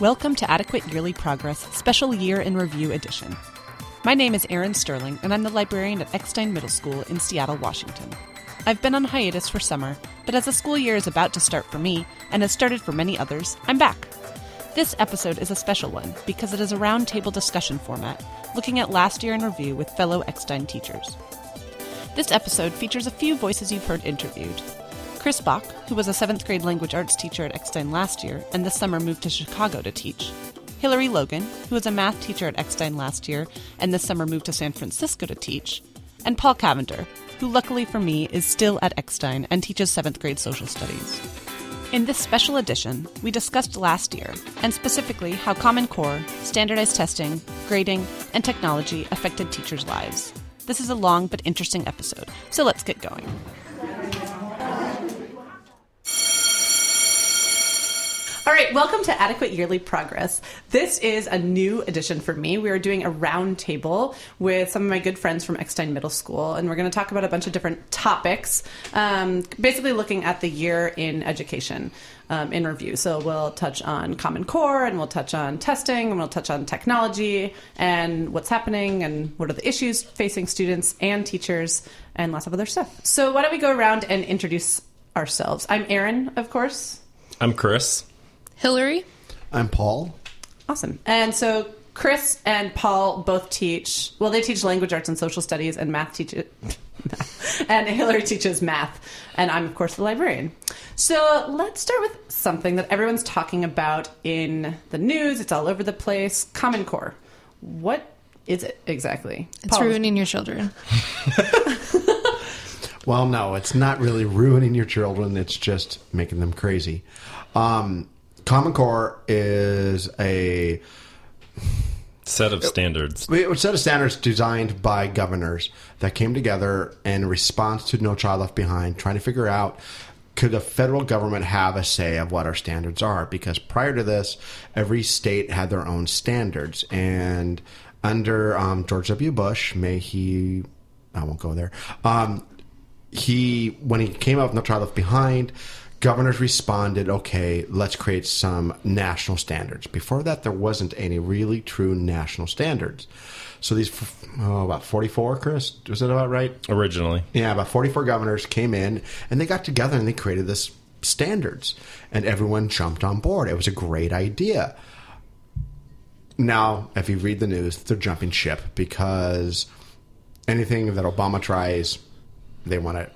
Welcome to Adequate Yearly Progress Special Year in Review Edition. My name is Erin Sterling, and I'm the librarian at Eckstein Middle School in Seattle, Washington. I've been on hiatus for summer, but as the school year is about to start for me, and has started for many others, I'm back. This episode is a special one because it is a roundtable discussion format, looking at last year in review with fellow Eckstein teachers. This episode features a few voices you've heard interviewed, Chris Bach, who was a seventh grade language arts teacher at Eckstein last year and this summer moved to Chicago to teach. Hillary Logan, who was a math teacher at Eckstein last year and this summer moved to San Francisco to teach. And Paul Cavender, who luckily for me is still at Eckstein and teaches seventh grade social studies. In this special edition, we discussed last year, and specifically how Common Core, standardized testing, grading, and technology affected teachers' lives. This is a long but interesting episode, so let's get going. All right, welcome to Adequate Yearly Progress. This is a new edition for me. We are doing a roundtable with some of my good friends from Eckstein Middle School, and we're going to talk about a bunch of different topics, um, basically looking at the year in education. Um, in review. So we'll touch on Common Core and we'll touch on testing and we'll touch on technology and what's happening and what are the issues facing students and teachers and lots of other stuff. So why don't we go around and introduce ourselves? I'm Erin, of course. I'm Chris. Hillary. I'm Paul. Awesome. And so Chris and Paul both teach, well, they teach language arts and social studies, and math teaches, and Hillary teaches math, and I'm, of course, the librarian. So let's start with something that everyone's talking about in the news. It's all over the place Common Core. What is it exactly? It's Paul. ruining your children. well, no, it's not really ruining your children, it's just making them crazy. Um, Common Core is a set of standards. A set of standards designed by governors that came together in response to No Child Left Behind, trying to figure out could the federal government have a say of what our standards are? Because prior to this, every state had their own standards, and under um, George W. Bush, may he, I won't go there. Um, he when he came out with No Child Left Behind governors responded, okay, let's create some national standards. Before that, there wasn't any really true national standards. So these, oh, about 44, Chris? Was that about right? Originally. Yeah, about 44 governors came in and they got together and they created this standards. And everyone jumped on board. It was a great idea. Now, if you read the news, they're jumping ship because anything that Obama tries, they want to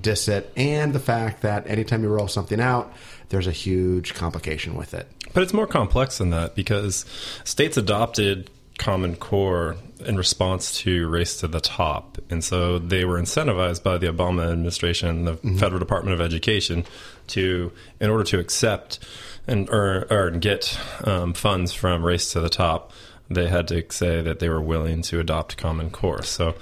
diss it, and the fact that anytime you roll something out, there's a huge complication with it. But it's more complex than that because states adopted Common Core in response to Race to the Top. And so they were incentivized by the Obama administration, the mm-hmm. Federal Department of Education, to, in order to accept and earn, or get um, funds from Race to the Top, they had to say that they were willing to adopt Common Core. So,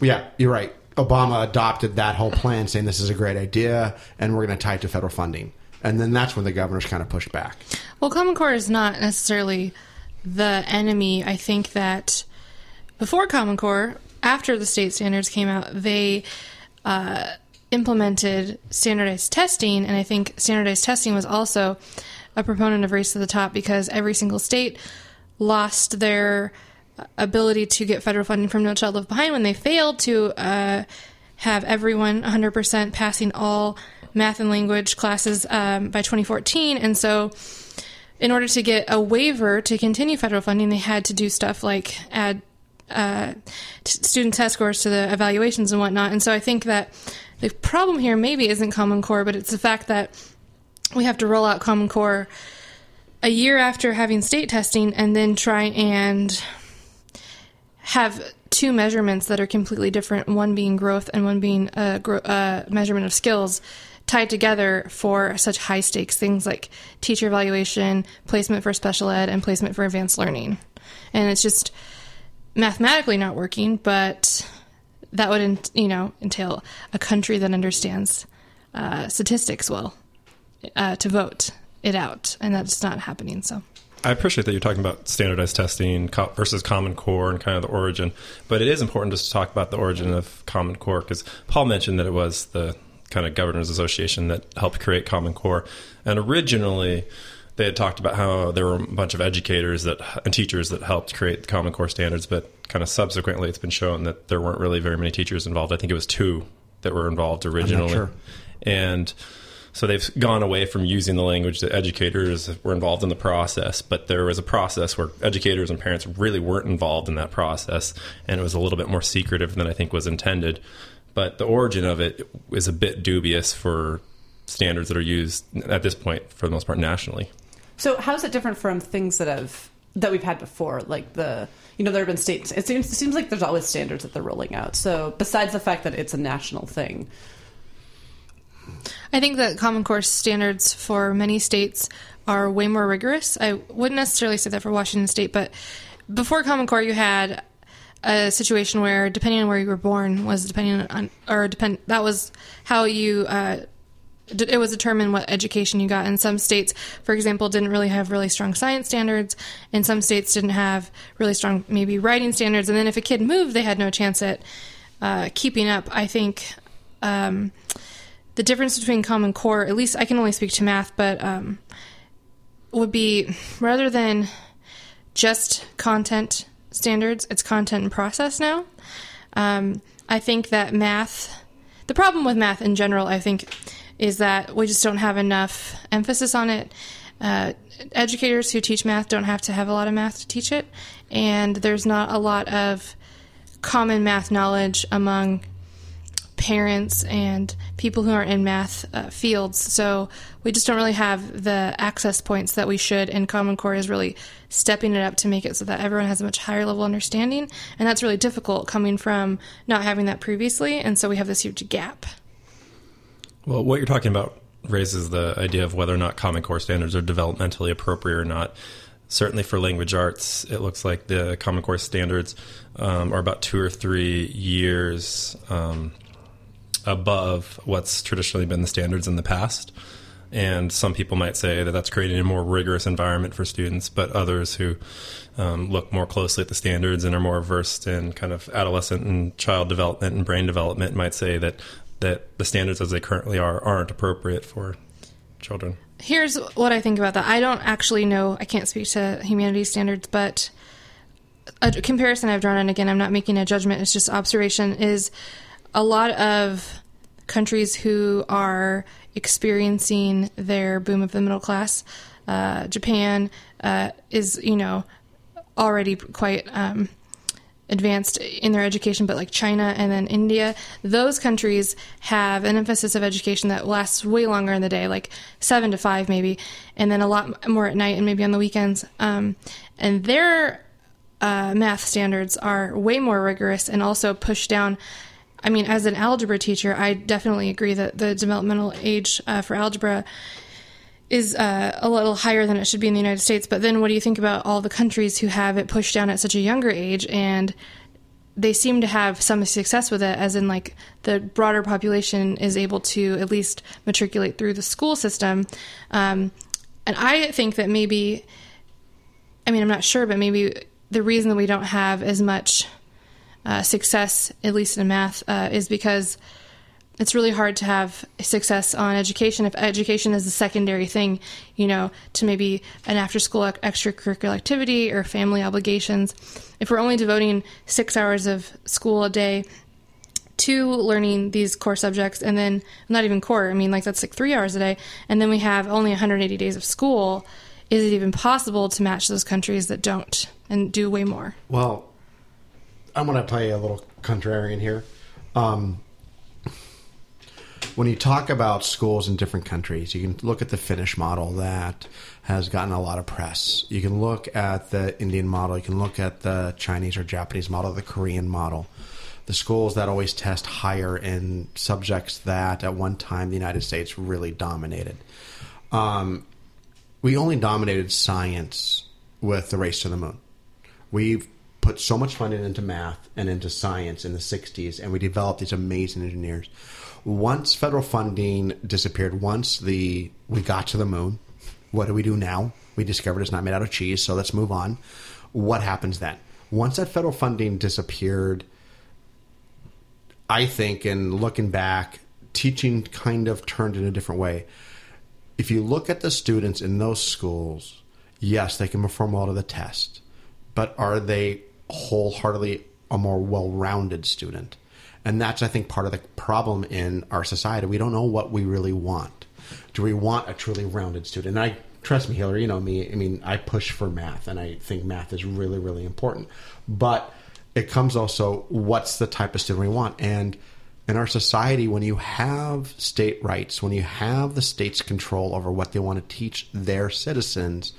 yeah, you're right. Obama adopted that whole plan, saying this is a great idea, and we're going to tie it to federal funding. And then that's when the governors kind of pushed back. Well, Common Core is not necessarily the enemy. I think that before Common Core, after the state standards came out, they uh, implemented standardized testing, and I think standardized testing was also a proponent of race to the top because every single state lost their ability to get federal funding from No Child Left Behind when they failed to uh, have everyone 100% passing all math and language classes um, by 2014. And so, in order to get a waiver to continue federal funding, they had to do stuff like add uh, t- student test scores to the evaluations and whatnot. And so, I think that the problem here maybe isn't Common Core, but it's the fact that we have to roll out Common Core a year after having state testing and then try and have two measurements that are completely different, one being growth and one being a, a measurement of skills tied together for such high stakes things like teacher evaluation, placement for special ed, and placement for advanced learning. And it's just mathematically not working, but that would, you know, entail a country that understands uh, statistics well uh, to vote it out, and that's not happening. So. I appreciate that you're talking about standardized testing versus Common Core and kind of the origin, but it is important just to talk about the origin of Common Core because Paul mentioned that it was the kind of governors association that helped create Common Core, and originally they had talked about how there were a bunch of educators that and teachers that helped create the Common Core standards, but kind of subsequently, it's been shown that there weren't really very many teachers involved. I think it was two that were involved originally, sure. and so they've gone away from using the language that educators were involved in the process, but there was a process where educators and parents really weren't involved in that process, and it was a little bit more secretive than I think was intended. But the origin of it is a bit dubious for standards that are used at this point, for the most part, nationally. So how is it different from things that have that we've had before, like the you know there have been states. It seems it seems like there's always standards that they're rolling out. So besides the fact that it's a national thing, I think that Common Core standards for many states are way more rigorous. I wouldn't necessarily say that for Washington State, but before Common Core, you had a situation where, depending on where you were born, was depending on or depend that was how you. Uh, it was determined what education you got. And some states, for example, didn't really have really strong science standards, and some states didn't have really strong maybe writing standards. And then if a kid moved, they had no chance at uh, keeping up. I think um, the difference between Common Core, at least I can only speak to math, but um, would be rather than just content standards, it's content and process now. Um, I think that math, the problem with math in general, I think, is that we just don't have enough emphasis on it. Uh, educators who teach math don't have to have a lot of math to teach it, and there's not a lot of common math knowledge among parents and people who aren't in math uh, fields. So we just don't really have the access points that we should. And Common Core is really stepping it up to make it so that everyone has a much higher level understanding. And that's really difficult coming from not having that previously. And so we have this huge gap. Well, what you're talking about raises the idea of whether or not Common Core standards are developmentally appropriate or not. Certainly for language arts, it looks like the Common Core standards um, are about two or three years um, above what's traditionally been the standards in the past. And some people might say that that's creating a more rigorous environment for students, but others who um, look more closely at the standards and are more versed in kind of adolescent and child development and brain development might say that that the standards as they currently are aren't appropriate for children. Here's what I think about that. I don't actually know, I can't speak to humanities standards, but a comparison I've drawn, and again, I'm not making a judgment, it's just observation, is a lot of countries who are experiencing their boom of the middle class. Uh, Japan uh, is, you know, already quite um, advanced in their education, but like China and then India, those countries have an emphasis of education that lasts way longer in the day, like seven to five maybe, and then a lot more at night and maybe on the weekends. Um, and their uh, math standards are way more rigorous and also push down. I mean, as an algebra teacher, I definitely agree that the developmental age uh, for algebra is uh, a little higher than it should be in the United States. But then, what do you think about all the countries who have it pushed down at such a younger age and they seem to have some success with it, as in, like, the broader population is able to at least matriculate through the school system. Um, and I think that maybe, I mean, I'm not sure, but maybe the reason that we don't have as much uh, success, at least in math, uh, is because it's really hard to have success on education if education is the secondary thing, you know, to maybe an after school extracurricular activity or family obligations. If we're only devoting six hours of school a day to learning these core subjects, and then not even core, I mean, like that's like three hours a day, and then we have only 180 days of school, is it even possible to match those countries that don't and do way more? Well, I'm going to play a little contrarian here. Um, when you talk about schools in different countries, you can look at the Finnish model that has gotten a lot of press. You can look at the Indian model. You can look at the Chinese or Japanese model, the Korean model. The schools that always test higher in subjects that at one time the United States really dominated. Um, we only dominated science with the race to the moon. We've put so much funding into math and into science in the 60s, and we developed these amazing engineers once federal funding disappeared, once the we got to the moon, what do we do now? We discovered it's not made out of cheese, so let's move on. What happens then? Once that federal funding disappeared, I think, in looking back, teaching kind of turned in a different way. if you look at the students in those schools, yes, they can perform well to the test, but are they wholeheartedly a more well rounded student? And that's, I think, part of the problem in our society. We don't know what we really want. Do we want a truly rounded student? And I trust me, Hillary, you know me. I mean, I push for math, and I think math is really, really important. But it comes also, what's the type of student we want? And in our society, when you have state rights, when you have the state's control over what they want to teach their citizens,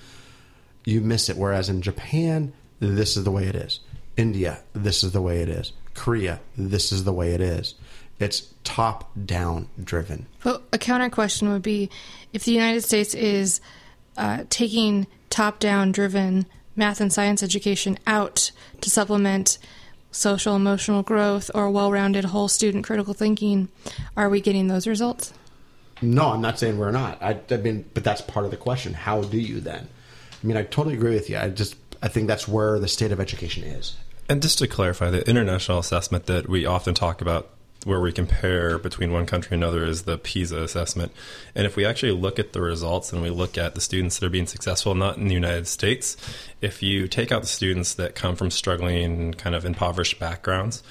you miss it. Whereas in Japan, this is the way it is. India, this is the way it is. Korea, this is the way it is. It's top down driven. But a counter question would be if the United States is uh, taking top down driven math and science education out to supplement social emotional growth or well rounded whole student critical thinking, are we getting those results? No, I'm not saying we're not. I, I mean, but that's part of the question. How do you then? I mean, I totally agree with you. I just I think that's where the state of education is. And just to clarify, the international assessment that we often talk about, where we compare between one country and another, is the PISA assessment. And if we actually look at the results and we look at the students that are being successful, not in the United States, if you take out the students that come from struggling, kind of impoverished backgrounds,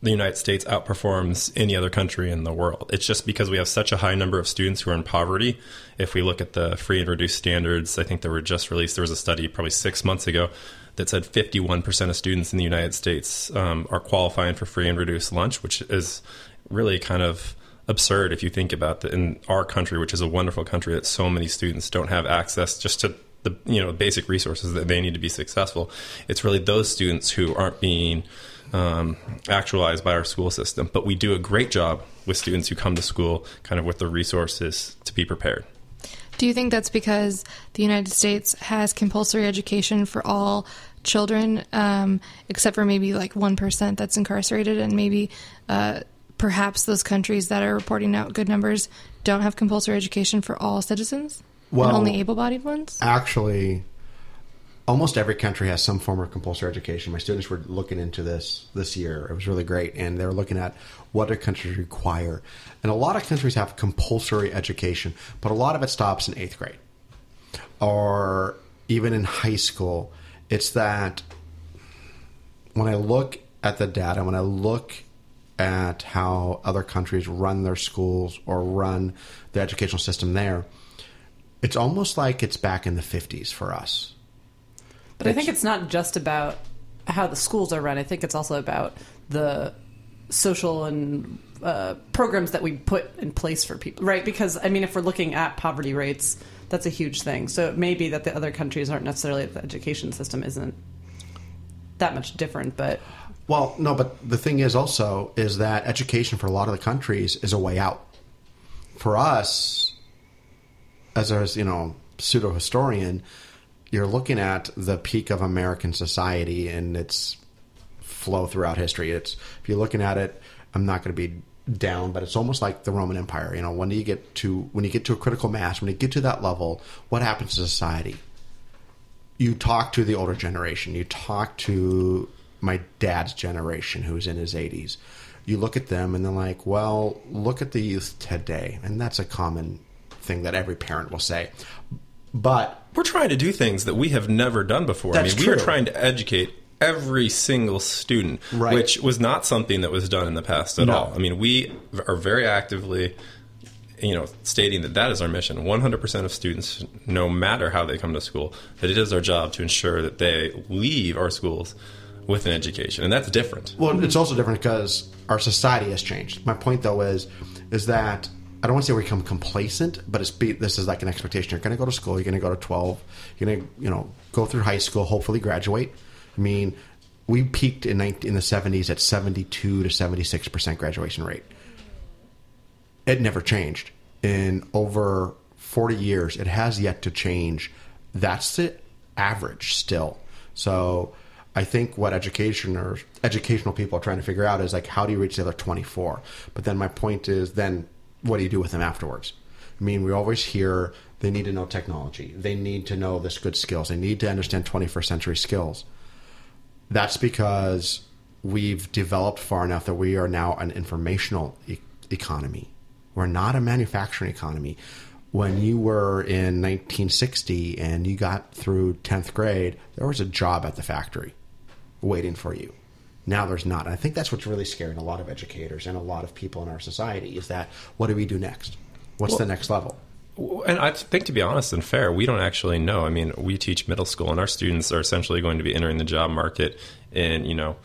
the United States outperforms any other country in the world. It's just because we have such a high number of students who are in poverty. If we look at the free and reduced standards, I think they were just released. There was a study probably six months ago that said 51% of students in the United States um, are qualifying for free and reduced lunch, which is really kind of absurd if you think about that in our country, which is a wonderful country, that so many students don't have access just to the you know basic resources that they need to be successful. It's really those students who aren't being um, actualized by our school system, but we do a great job with students who come to school kind of with the resources to be prepared. Do you think that's because the United States has compulsory education for all children, um, except for maybe like 1% that's incarcerated, and maybe uh, perhaps those countries that are reporting out good numbers don't have compulsory education for all citizens? Well, only able bodied ones? Actually, almost every country has some form of compulsory education. My students were looking into this this year. It was really great, and they were looking at what do countries require. And a lot of countries have compulsory education, but a lot of it stops in eighth grade, or even in high school. It's that when I look at the data, when I look at how other countries run their schools or run the educational system there, it's almost like it's back in the 50s for us but I think it's not just about how the schools are run. I think it's also about the social and uh, programs that we put in place for people, right? Because I mean, if we're looking at poverty rates, that's a huge thing. So it may be that the other countries aren't necessarily the education system isn't that much different, but well, no, but the thing is also is that education for a lot of the countries is a way out. For us, as a you know pseudo historian, you're looking at the peak of American society and its flow throughout history. It's if you're looking at it, I'm not going to be down, but it's almost like the Roman Empire. You know, when you get to when you get to a critical mass, when you get to that level, what happens to society? You talk to the older generation. You talk to my dad's generation, who's in his 80s. You look at them and they're like, "Well, look at the youth today," and that's a common thing that every parent will say. But we're trying to do things that we have never done before. I mean, true. we are trying to educate every single student, Right. which was not something that was done in the past at No. all. I mean, we are very actively, you know, stating that that is our mission. 100% of students, no matter how they come to school, that it is our job to ensure that they leave our schools with an education, and that's different. Well, it's also different because our society has changed. My point, though, is is that I don't want to say we become complacent, but it's be, this is like an expectation. You're going to go to school. You're going to go to 12. You're going to you know go through high school. Hopefully, graduate. I mean, we peaked in 19, in the 70s at 72 to 76 percent graduation rate. It never changed in over 40 years. It has yet to change. That's the average still. So I think what education or educational people are trying to figure out is like how do you reach the other 24? But then my point is then what do you do with them afterwards? I mean, we always hear they need to know technology. They need to know this good skills. They need to understand 21st century skills. That's because we've developed far enough that we are now an informational e- economy. We're not a manufacturing economy. when you were in 1960 and you got through 10th grade, there was a job at the factory waiting for you. Now there's not. And I think that's what's really scaring a lot of educators and a lot of people in our society is that what do we do next? What's Well- the next level? And I think, to be honest and fair, we don't actually know. I mean, we teach middle school, and our students are essentially going to be entering the job market in, you know,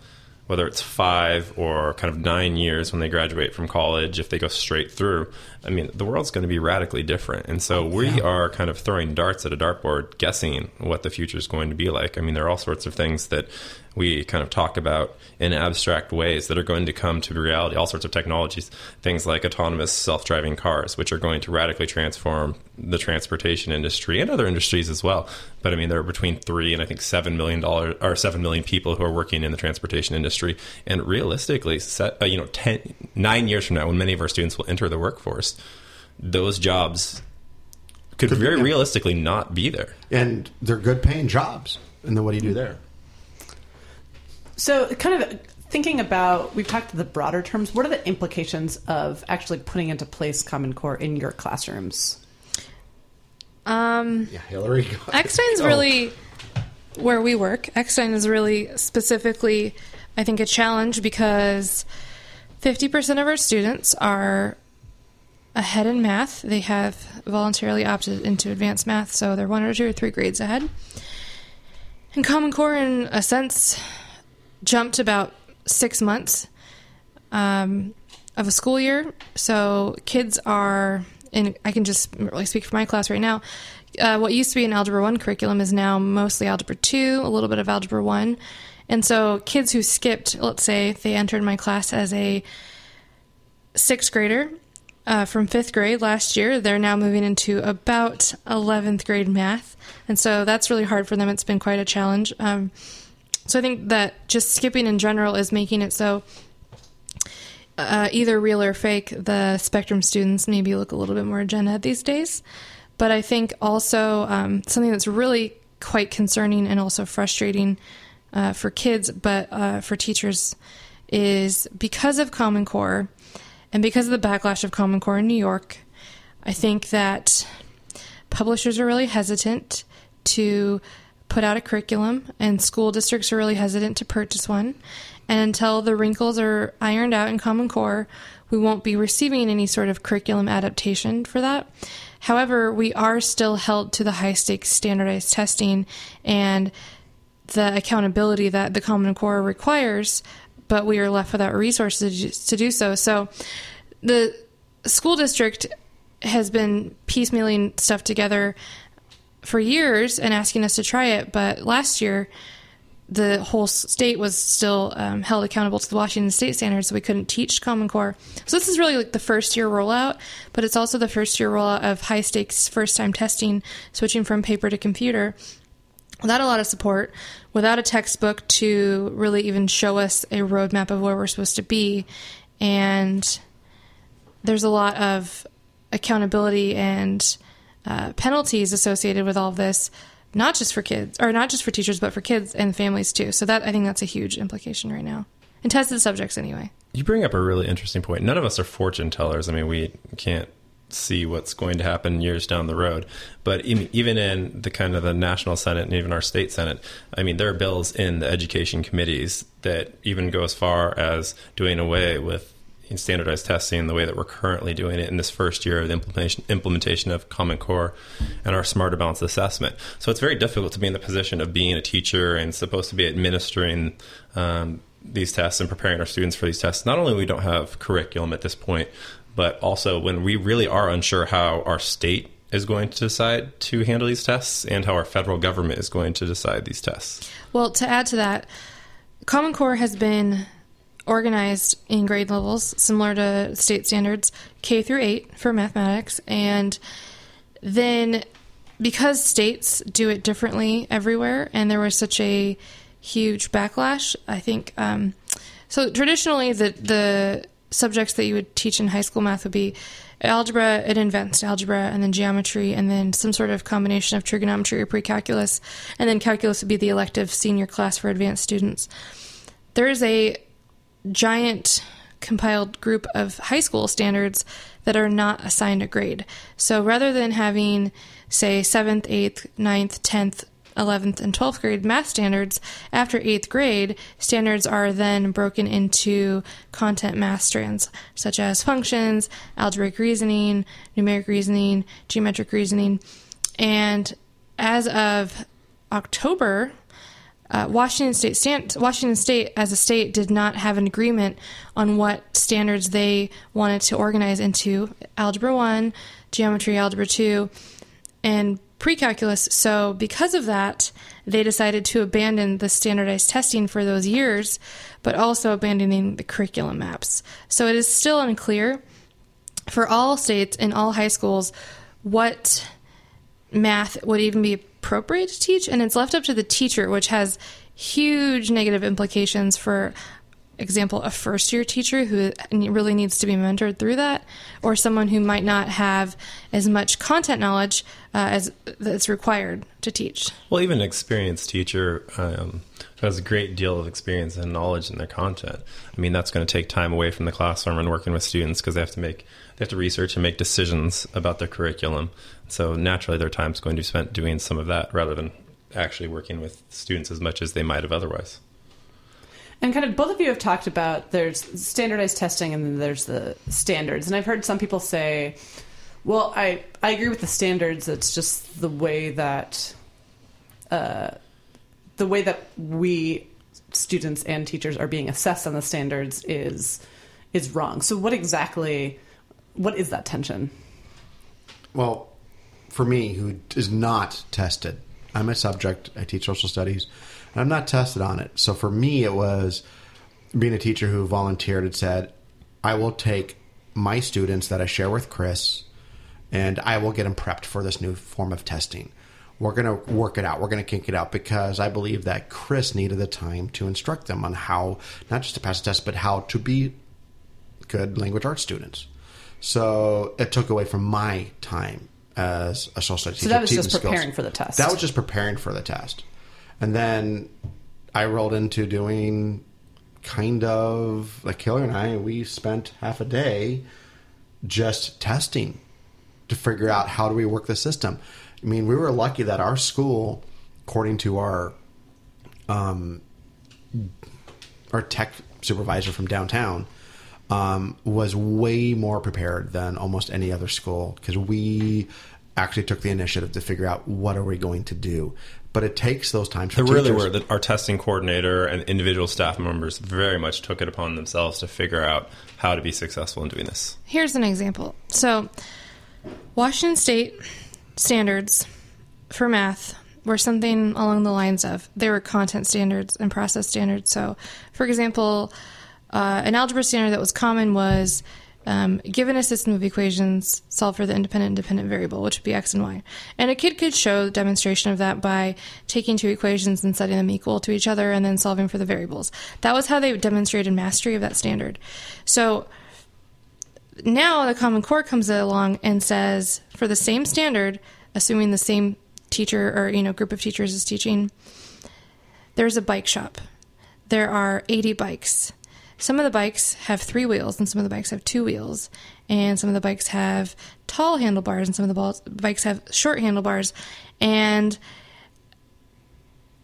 whether it's five or kind of nine years when they graduate from college, if they go straight through. I mean, the world's going to be radically different. And so we are kind of throwing darts at a dartboard, guessing what the future is going to be like. I mean, there are all sorts of things that we kind of talk about in abstract ways that are going to come to reality, all sorts of technologies, things like autonomous self driving cars, which are going to radically transform the transportation industry and other industries as well. But I mean, there are between three and I think seven million dollars or seven million people who are working in the transportation industry. And realistically, set, uh, you know, 10, nine years from now, when many of our students will enter the workforce, those jobs could, Could very yeah. realistically not be there. And they're good paying jobs. And then what do you do there? So, kind of thinking about, we've talked the broader terms. What are the implications of actually putting into place Common Core in your classrooms? Um, Yeah, Hillary. Eckstein's Oh. really where we work. Eckstein is really specifically, I think, a challenge because 50% of our students are ahead in math. They have voluntarily opted into advanced math, so they're one or two or three grades ahead. And Common Core, in a sense, jumped about six months um, of a school year. So kids are, and I can just really speak for my class right now. Uh, what used to be an Algebra 1 curriculum is now mostly Algebra 2, a little bit of Algebra 1. And so kids who skipped, let's say they entered my class as a sixth grader uh, from fifth grade last year, they're now moving into about 11th grade math. And so that's really hard for them. It's been quite a challenge. Um, so I think that just skipping in general is making it so uh, either real or fake, the spectrum students maybe look a little bit more gen ed these days. But I think also um, something that's really quite concerning and also frustrating uh, for kids, but uh, for teachers, is because of Common Core and because of the backlash of Common Core in New York, I think that publishers are really hesitant to put out a curriculum, and school districts are really hesitant to purchase one. And until the wrinkles are ironed out in Common Core, we won't be receiving any sort of curriculum adaptation for that. However, we are still held to the high stakes standardized testing and the accountability that the Common Core requires, but we are left without resources to do so. So the school district has been piecemealing stuff together for years and asking us to try it, but last year the whole state was still um, held accountable to the Washington state standards, so we couldn't teach Common Core. So this is really like the first year rollout, but it's also the first year rollout of high stakes first time testing, switching from paper to computer. Without a lot of support, without a textbook to really even show us a roadmap of where we're supposed to be, and there's a lot of accountability and uh, penalties associated with all of this not just for kids or not just for teachers but for kids and families too so that i think that's a huge implication right now in tested subjects anyway You bring up a really interesting point. None of us are fortune tellers. I mean, we can't see what's going to happen years down the road. But even in the kind of the national senate and even our state senate, I mean, there are bills in the education committees that even go as far as doing away with standardized testing the way that we're currently doing it in this first year of the implementation implementation of Common Core and our smarter balanced assessment. So it's very difficult to be in the position of being a teacher and supposed to be administering um, these tests and preparing our students for these tests. Not only we don't have curriculum at this point, but also when we really are unsure how our state is going to decide to handle these tests and how our federal government is going to decide these tests. well to add to that common core has been organized in grade levels similar to state standards k through 8 for mathematics. And then because states do it differently everywhere and there was such a huge backlash i think um, so traditionally the the subjects that you would teach in high school math would be algebra and advanced algebra and then geometry and then some sort of combination of trigonometry or pre-calculus and then calculus would be the elective senior class for advanced students. There is a giant compiled group of high school standards that are not assigned a grade. So rather than having, say, 7th, 8th, 9th, 10th, 11th, and 12th grade math standards, after 8th grade, standards are then broken into content math strands, such as functions, algebraic reasoning, numeric reasoning, geometric reasoning. And as of October, uh, Washington State stand, Washington State as a state did not have an agreement on what standards they wanted to organize into algebra 1, geometry algebra 2, and pre-calculus. So because of that, they decided to abandon the standardized testing for those years, but also abandoning the curriculum maps. So it is still unclear for all states and all high schools what math would even be appropriate to teach, and it's left up to the teacher, which has huge negative implications for example a first year teacher who really needs to be mentored through that or someone who might not have as much content knowledge uh, as that's required to teach. Well even an experienced teacher um, has a great deal of experience and knowledge in their content i mean that's going to take time away from the classroom and working with students because they have to make they have to research and make decisions about their curriculum so naturally, their time is going to be spent doing some of that rather than actually working with students as much as they might have otherwise. And kind of both of you have talked about there's standardized testing and then there's the standards. And I've heard some people say, well, I, I agree with the standards. It's just the way that uh, the way that we students and teachers are being assessed on the standards is is wrong. So what exactly what is that tension? Well, for me who is not tested. I'm a subject. I teach social studies, and I'm not tested on it. So for me, it was being a teacher who volunteered and said, "I will take my students that I share with Chris, and I will get them prepped for this new form of testing. We're going to work it out. We're going to kink it out because I believe that Chris needed the time to instruct them on how not just to pass the test, but how to be good language arts students." So it took away from my time as a social studies so teacher. that was just skills. preparing for the test. That was just preparing for the test. And then I rolled into doing kind of like Killer and I, we spent half a day just testing to figure out how do we work the system. I mean, we were lucky that our school, according to our um, our tech supervisor from downtown, um, was way more prepared than almost any other school because we actually took the initiative to figure out what are we going to do. But it takes those times. For really were. That our testing coordinator and individual staff members very much took it upon themselves to figure out how to be successful in doing this. Here's an example. So, Washington State standards for math were something along the lines of there were content standards and process standards. So, for example, uh, an algebra standard that was common was um, given a system of equations, solve for the independent dependent variable, which would be x and y. And a kid could show the demonstration of that by taking two equations and setting them equal to each other and then solving for the variables. That was how they demonstrated mastery of that standard. So now the Common Core comes along and says for the same standard, assuming the same teacher or you know group of teachers is teaching, there's a bike shop. There are 80 bikes some of the bikes have three wheels and some of the bikes have two wheels. And some of the bikes have tall handlebars and some of the bikes have short handlebars. And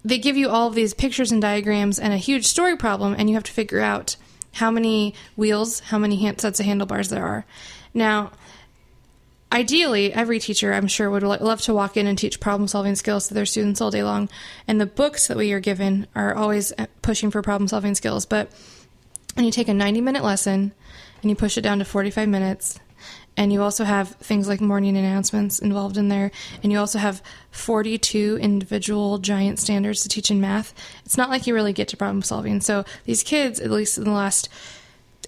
they give you all of these pictures and diagrams and a huge story problem and you have to figure out how many wheels how many hand, sets of handlebars there are. Now ideally every teacher i'm sure would love to walk in and teach problem solving skills to their students all day long. And the books that we are given are always uh, pushing for problem solving skills. But and you take a 90 minute lesson and you push it down to 45 minutes and you also have things like morning announcements involved in there and you also have 42 individual giant standards to teach in math. It's not like you really get to problem solving. So these kids at least in the last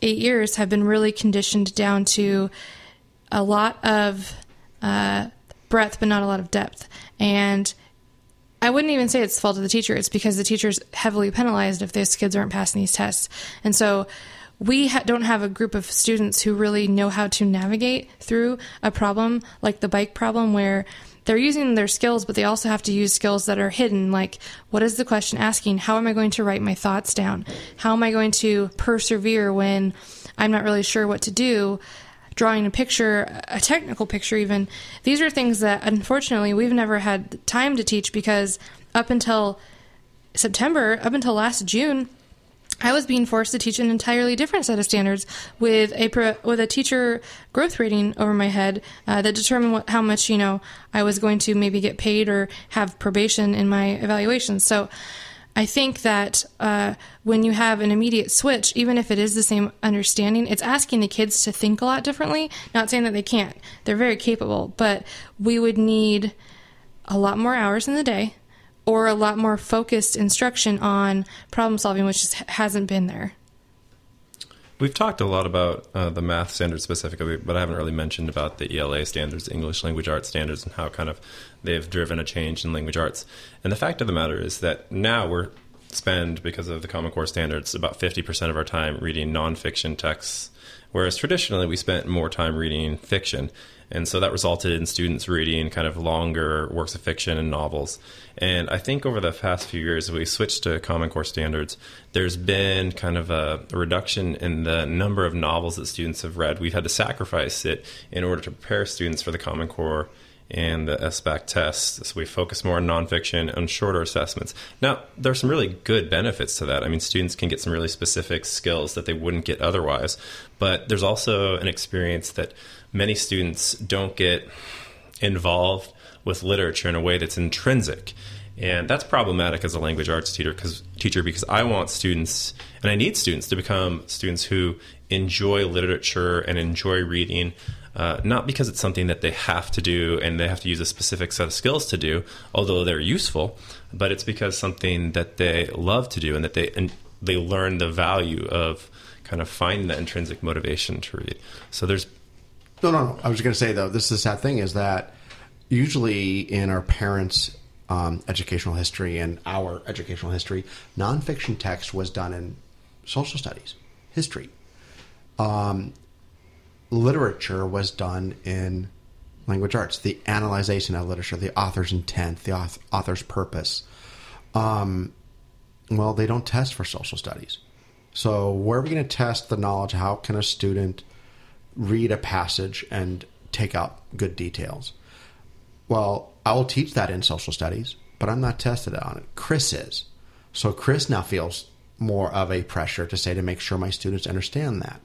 eight years have been really conditioned down to a lot of uh, breadth but not a lot of depth. And I wouldn't even say it's the fault of the teacher. It's because the teacher's heavily penalized if those kids aren't passing these tests. And so we ha- don't have a group of students who really know how to navigate through a problem like the bike problem where they're using their skills, but they also have to use skills that are hidden, like what is the question asking? How am I going to write my thoughts down? How am I going to persevere when I'm not really sure what to do. Drawing a picture, a technical picture, even. These are things that unfortunately we've never had time to teach because up until September, up until last June, I was being forced to teach an entirely different set of standards with a with a teacher growth rating over my head uh, that determined what, how much you know I was going to maybe get paid or have probation in my evaluations. So I think that uh, when you have an immediate switch, even if it is the same understanding, it's asking the kids to think a lot differently. Not saying that they can't; they're very capable, but we would need a lot more hours in the day or a lot more focused instruction on problem solving, which just hasn't been there. We've talked a lot about uh, the math standards specifically, but I haven't really mentioned about the ELA standards, English Language Arts standards, and how kind of they've driven a change in language arts. And the fact of the matter is that now we're spend because of the Common Core standards about 50% of our time reading nonfiction texts, whereas traditionally we spent more time reading fiction. And so that resulted in students reading kind of longer works of fiction and novels. And I think over the past few years, we switched to Common Core standards. There's been kind of a, reduction in the number of novels that students have read. We've had to sacrifice it in order to prepare students for the Common Core and the SBAC tests. So we focus more on nonfiction and shorter assessments. Now, there are some really good benefits to that. I mean, students can get some really specific skills that they wouldn't get otherwise. But there's also an experience that many students don't get involved with literature in a way that's intrinsic. And that's problematic as a language arts teacher because teacher because I want students and I need students to become students who enjoy literature and enjoy reading, uh, not because it's something that they have to do and they have to use a specific set of skills to do, although they're useful, but it's because something that they love to do and that they and they learn the value of kind of finding that intrinsic motivation to read. So there's No, no, no. I was going to say though, this is the sad thing is that usually in our parents' um, educational history and our educational history, nonfiction text was done in social studies, history. Um, literature was done in language arts, the analyzation of literature, the author's intent, the auth- author's purpose. Um, well, they don't test for social studies. So, where are we going to test the knowledge? How can a student read a passage and take out good details? Well, I will teach that in social studies, but I'm not tested on it. Chris is. So, Chris now feels more of a pressure to say to make sure my students understand that.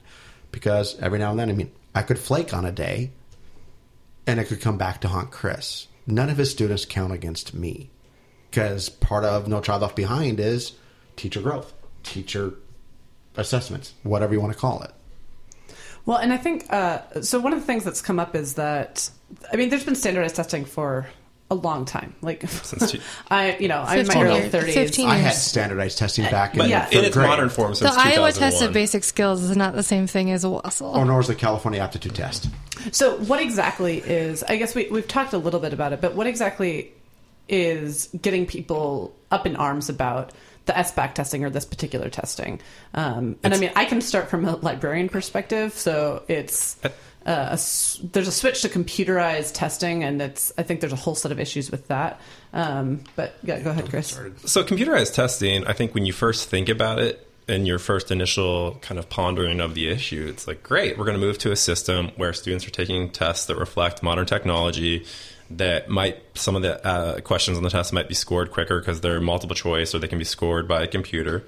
Because every now and then, I mean, I could flake on a day and it could come back to haunt Chris. None of his students count against me because part of No Child Left Behind is teacher growth, teacher assessments, whatever you want to call it. Well, and I think uh, so. One of the things that's come up is that I mean, there's been standardized testing for a long time. Like Since two- I, you know, I'm in my 15 early 30s. 15 I had standardized testing back in yeah. third in its grade. modern form The Iowa Test of Basic Skills is not the same thing as a WASL. or oh, nor is the California Aptitude Test. So, what exactly is? I guess we we've talked a little bit about it, but what exactly is getting people up in arms about the SBAC testing or this particular testing? Um, and I mean, I can start from a librarian perspective. So it's uh, a s there's a switch to computerized testing, and it's I think there's a whole set of issues with that. Um, but yeah, go ahead, Chris. So computerized testing, I think when you first think about it and your first initial kind of pondering of the issue, it's like, great, we're going to move to a system where students are taking tests that reflect modern technology that might some of the uh, questions on the test might be scored quicker because they're multiple choice or they can be scored by a computer.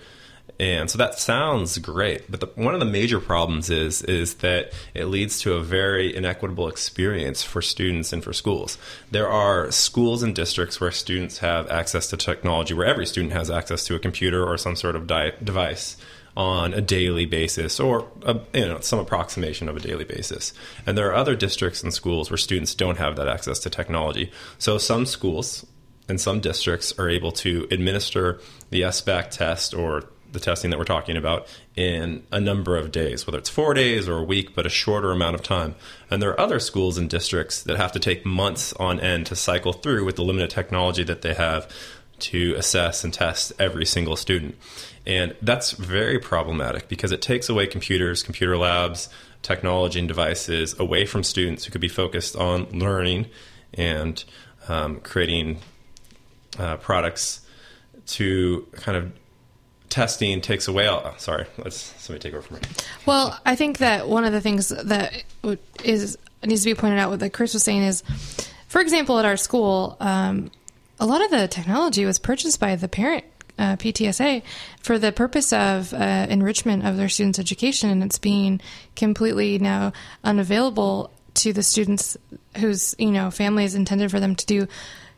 And so that sounds great but the, one of the major problems is is that it leads to a very inequitable experience for students and for schools. There are schools and districts where students have access to technology where every student has access to a computer or some sort of di- device on a daily basis or a, you know some approximation of a daily basis and there are other districts and schools where students don't have that access to technology so some schools and some districts are able to administer the SBAC test or the testing that we're talking about in a number of days, whether it's four days or a week, but a shorter amount of time. And there are other schools and districts that have to take months on end to cycle through with the limited technology that they have to assess and test every single student. And that's very problematic because it takes away computers, computer labs, technology, and devices away from students who could be focused on learning and um, creating uh, products to kind of testing takes away all. oh, sorry, let's somebody take over for me. Well, I think that one of the things that would- needs to be pointed out, what that Chris was saying is, for example, at our school, um, a lot of the technology was purchased by the parent uh, PTSA for the purpose of uh, enrichment of their students' education, and it's being completely now unavailable to the students whose you know family is intended for them to do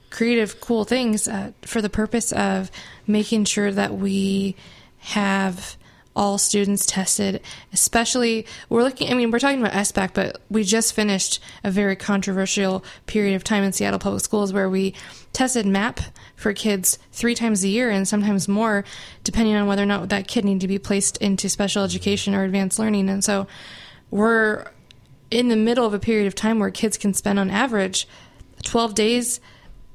creative, cool things uh, for the purpose of making sure that we have all students tested, especially we're looking I mean we're talking about SBAC, but we just finished a very controversial period of time in Seattle Public Schools where we tested MAP for kids three times a year and sometimes more depending on whether or not that kid needed to be placed into special education or advanced learning. And so we're in the middle of a period of time where kids can spend on average 12 days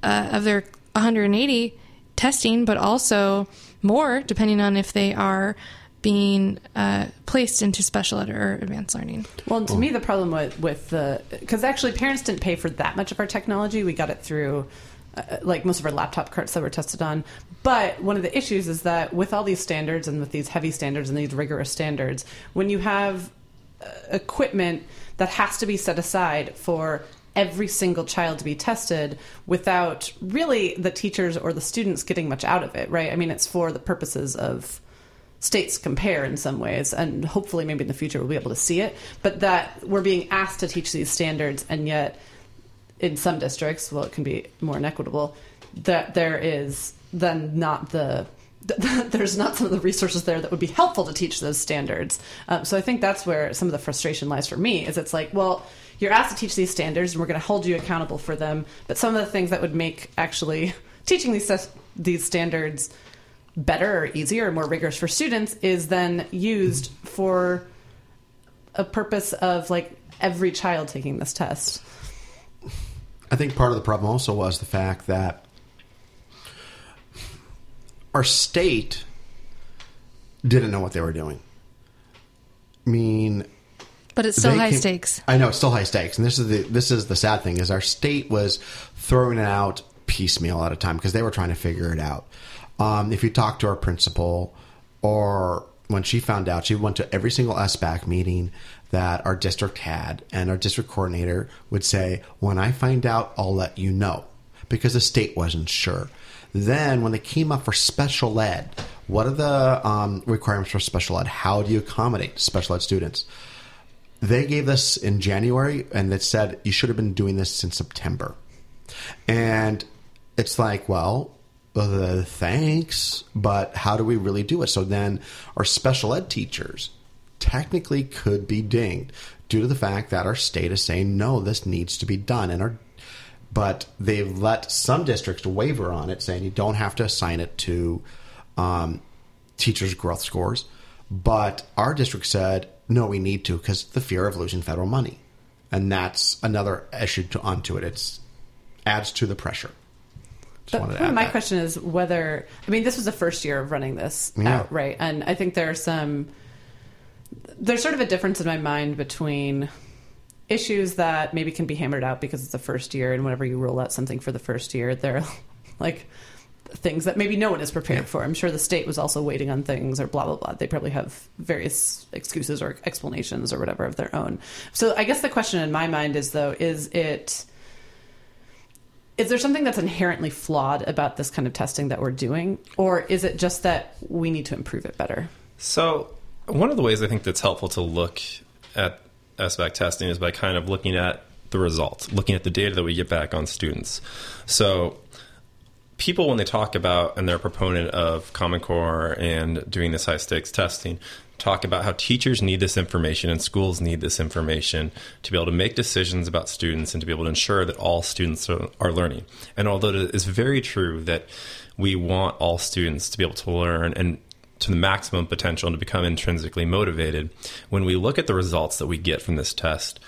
uh, of their 180 testing, but also more depending on if they are being uh, placed into special ed or advanced learning. Well, to me, the problem with, with the because actually parents didn't pay for that much of our technology. We got it through uh, like most of our laptop carts that were tested on. But one of the issues is that with all these standards and with these heavy standards and these rigorous standards, when you have uh, equipment that has to be set aside for every single child to be tested without really the teachers or the students getting much out of it, right? I mean, it's for the purposes of states compare in some ways, and hopefully, maybe in the future, we'll be able to see it. But that we're being asked to teach these standards, and yet in some districts, well, it can be more inequitable, that there is then not the there's not some of the resources there that would be helpful to teach those standards. Um, so I think that's where some of the frustration lies for me. Is it's like, well, you're asked to teach these standards, and we're going to hold you accountable for them. But some of the things that would make actually teaching these these standards better or easier or more rigorous for students is then used for a purpose of like every child taking this test. I think part of the problem also was the fact that our state didn't know what they were doing. I mean, But it's still high came- stakes. I know it's still high stakes, and this is the this is the sad thing is our state was throwing it out piecemeal at a time because they were trying to figure it out. Um, if you talk to our principal, or when she found out, she went to every single SBAC meeting that our district had, and our district coordinator would say, "When I find out, I'll let you know," because the state wasn't sure. Then, when they came up for special ed, what are the um, requirements for special ed? How do you accommodate special ed students? They gave this in January, and it said you should have been doing this since September. And it's like, well, uh, thanks, but how do we really do it? So then our special ed teachers technically could be dinged due to the fact that our state is saying no, this needs to be done, and our but they've let some districts waiver on it, saying you don't have to assign it to um, teachers' growth scores. But our district said no, we need to because the fear of losing federal money, and that's another issue to onto it. It's adds to the pressure. Just But my that. question is whether I mean this was the first year of running this Yeah. out, right? And I think there are some there's sort of a difference in my mind between issues that maybe can be hammered out because it's the first year and whenever you roll out something for the first year, there are like things that maybe no one is prepared for. I'm sure the state was also waiting on things or blah blah blah. They probably have various excuses or explanations or whatever of their own. So I guess the question in my mind is though, is it is there something that's inherently flawed about this kind of testing that we're doing or is it just that we need to improve it better So, one of the ways I think that's helpful to look at SBAC testing is by kind of looking at the results, looking at the data that we get back on students. So, people, when they talk about and they're a proponent of Common Core and doing this high stakes testing, talk about how teachers need this information and schools need this information to be able to make decisions about students and to be able to ensure that all students are, are learning. And although it is very true that we want all students to be able to learn and to the maximum potential and to become intrinsically motivated, when we look at the results that we get from this test,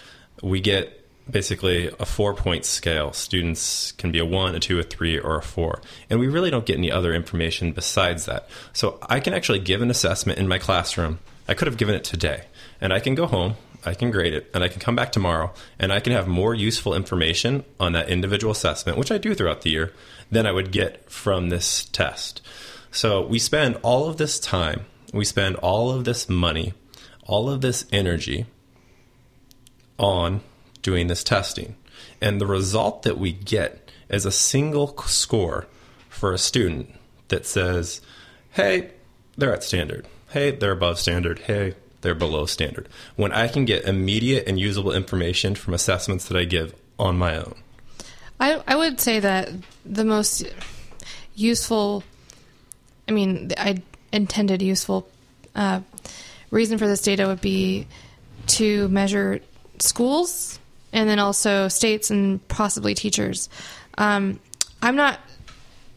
we get basically a four point scale. Students can be a one, a two, a three, or a four. And we really don't get any other information besides that. So I can actually give an assessment in my classroom. I could have given it today. And I can go home, I can grade it, and I can come back tomorrow, and I can have more useful information on that individual assessment, which I do throughout the year, than I would get from this test. So we spend all of this time, we spend all of this money, all of this energy on doing this testing. And the result that we get is a single score for a student that says, hey, they're at standard. Hey, they're above standard. Hey, they're below standard. When I can get immediate and usable information from assessments that I give on my own. I, I would say that the most useful, I mean, I intended useful uh, reason for this data would be to measure schools and then also states and possibly teachers. Um, I'm not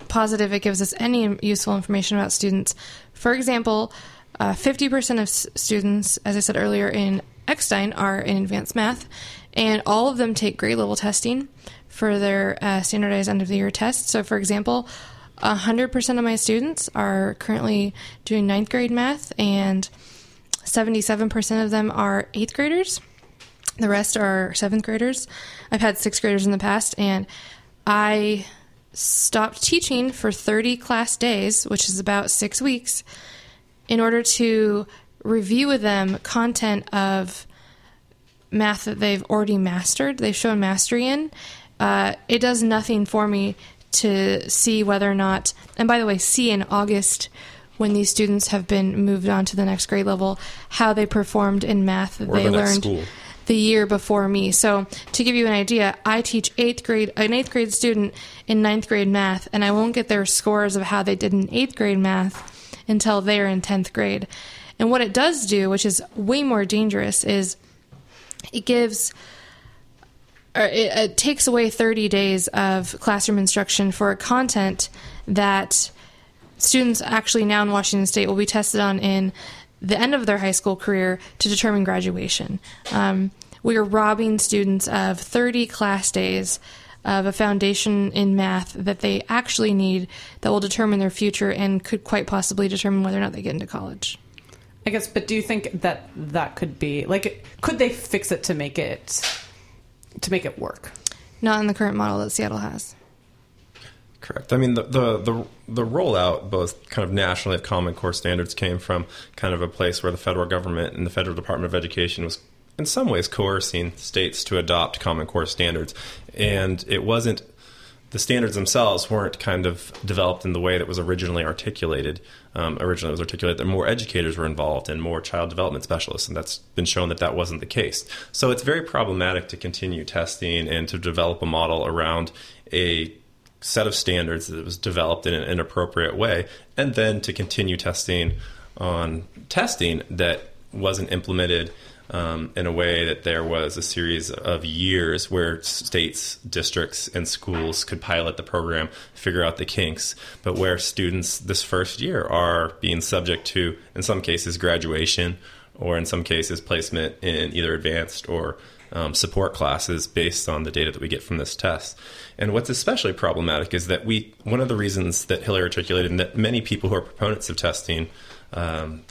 positive it gives us any useful information about students. For example, uh, 50% of s- students, as I said earlier, in Eckstein are in advanced math, and all of them take grade level testing for their uh, standardized end of the year test. So, for example, 100% of my students are currently doing ninth grade math, and 77% of them are eighth graders. The rest are seventh graders. I've had sixth graders in the past, and I stopped teaching for 30 class days, which is about six weeks, in order to review with them content of math that they've already mastered, they've shown mastery in. Uh, it does nothing for me to see whether or not, and by the way, see in August when these students have been moved on to the next grade level how they performed in math that Or they the learned the year before me. So to give you an idea, I teach eighth grade an eighth grade student in ninth grade math, and I won't get their scores of how they did in eighth grade math until they're in tenth grade. And what it does do, which is way more dangerous, is it gives or it, it takes away 30 days of classroom instruction for a content that students actually now in Washington State will be tested on in the end of their high school career to determine graduation. Um, we are robbing students of 30 class days of a foundation in math that they actually need that will determine their future and could quite possibly determine whether or not they get into college. I guess, but do you think that that could be like, could they fix it to make it to make it work? Not in the current model that Seattle has. Correct. I mean, the, the the the rollout, both kind of nationally of Common Core standards, came from kind of a place where the federal government and the federal Department of Education was, in some ways, coercing states to adopt Common Core standards, and it wasn't. The standards themselves weren't kind of developed in the way that was originally articulated. Um, originally, was articulated that more educators were involved and more child development specialists, and that's been shown that that wasn't the case. So it's very problematic to continue testing and to develop a model around a set of standards that was developed in an inappropriate way, and then to continue testing on testing that wasn't implemented um, in a way that there was a series of years where states, districts, and schools could pilot the program, figure out the kinks, but where students this first year are being subject to, in some cases, graduation, or in some cases, placement in either advanced or um, support classes based on the data that we get from this test. And what's especially problematic is that we, one of the reasons that Hillary articulated, and that many people who are proponents of testing um,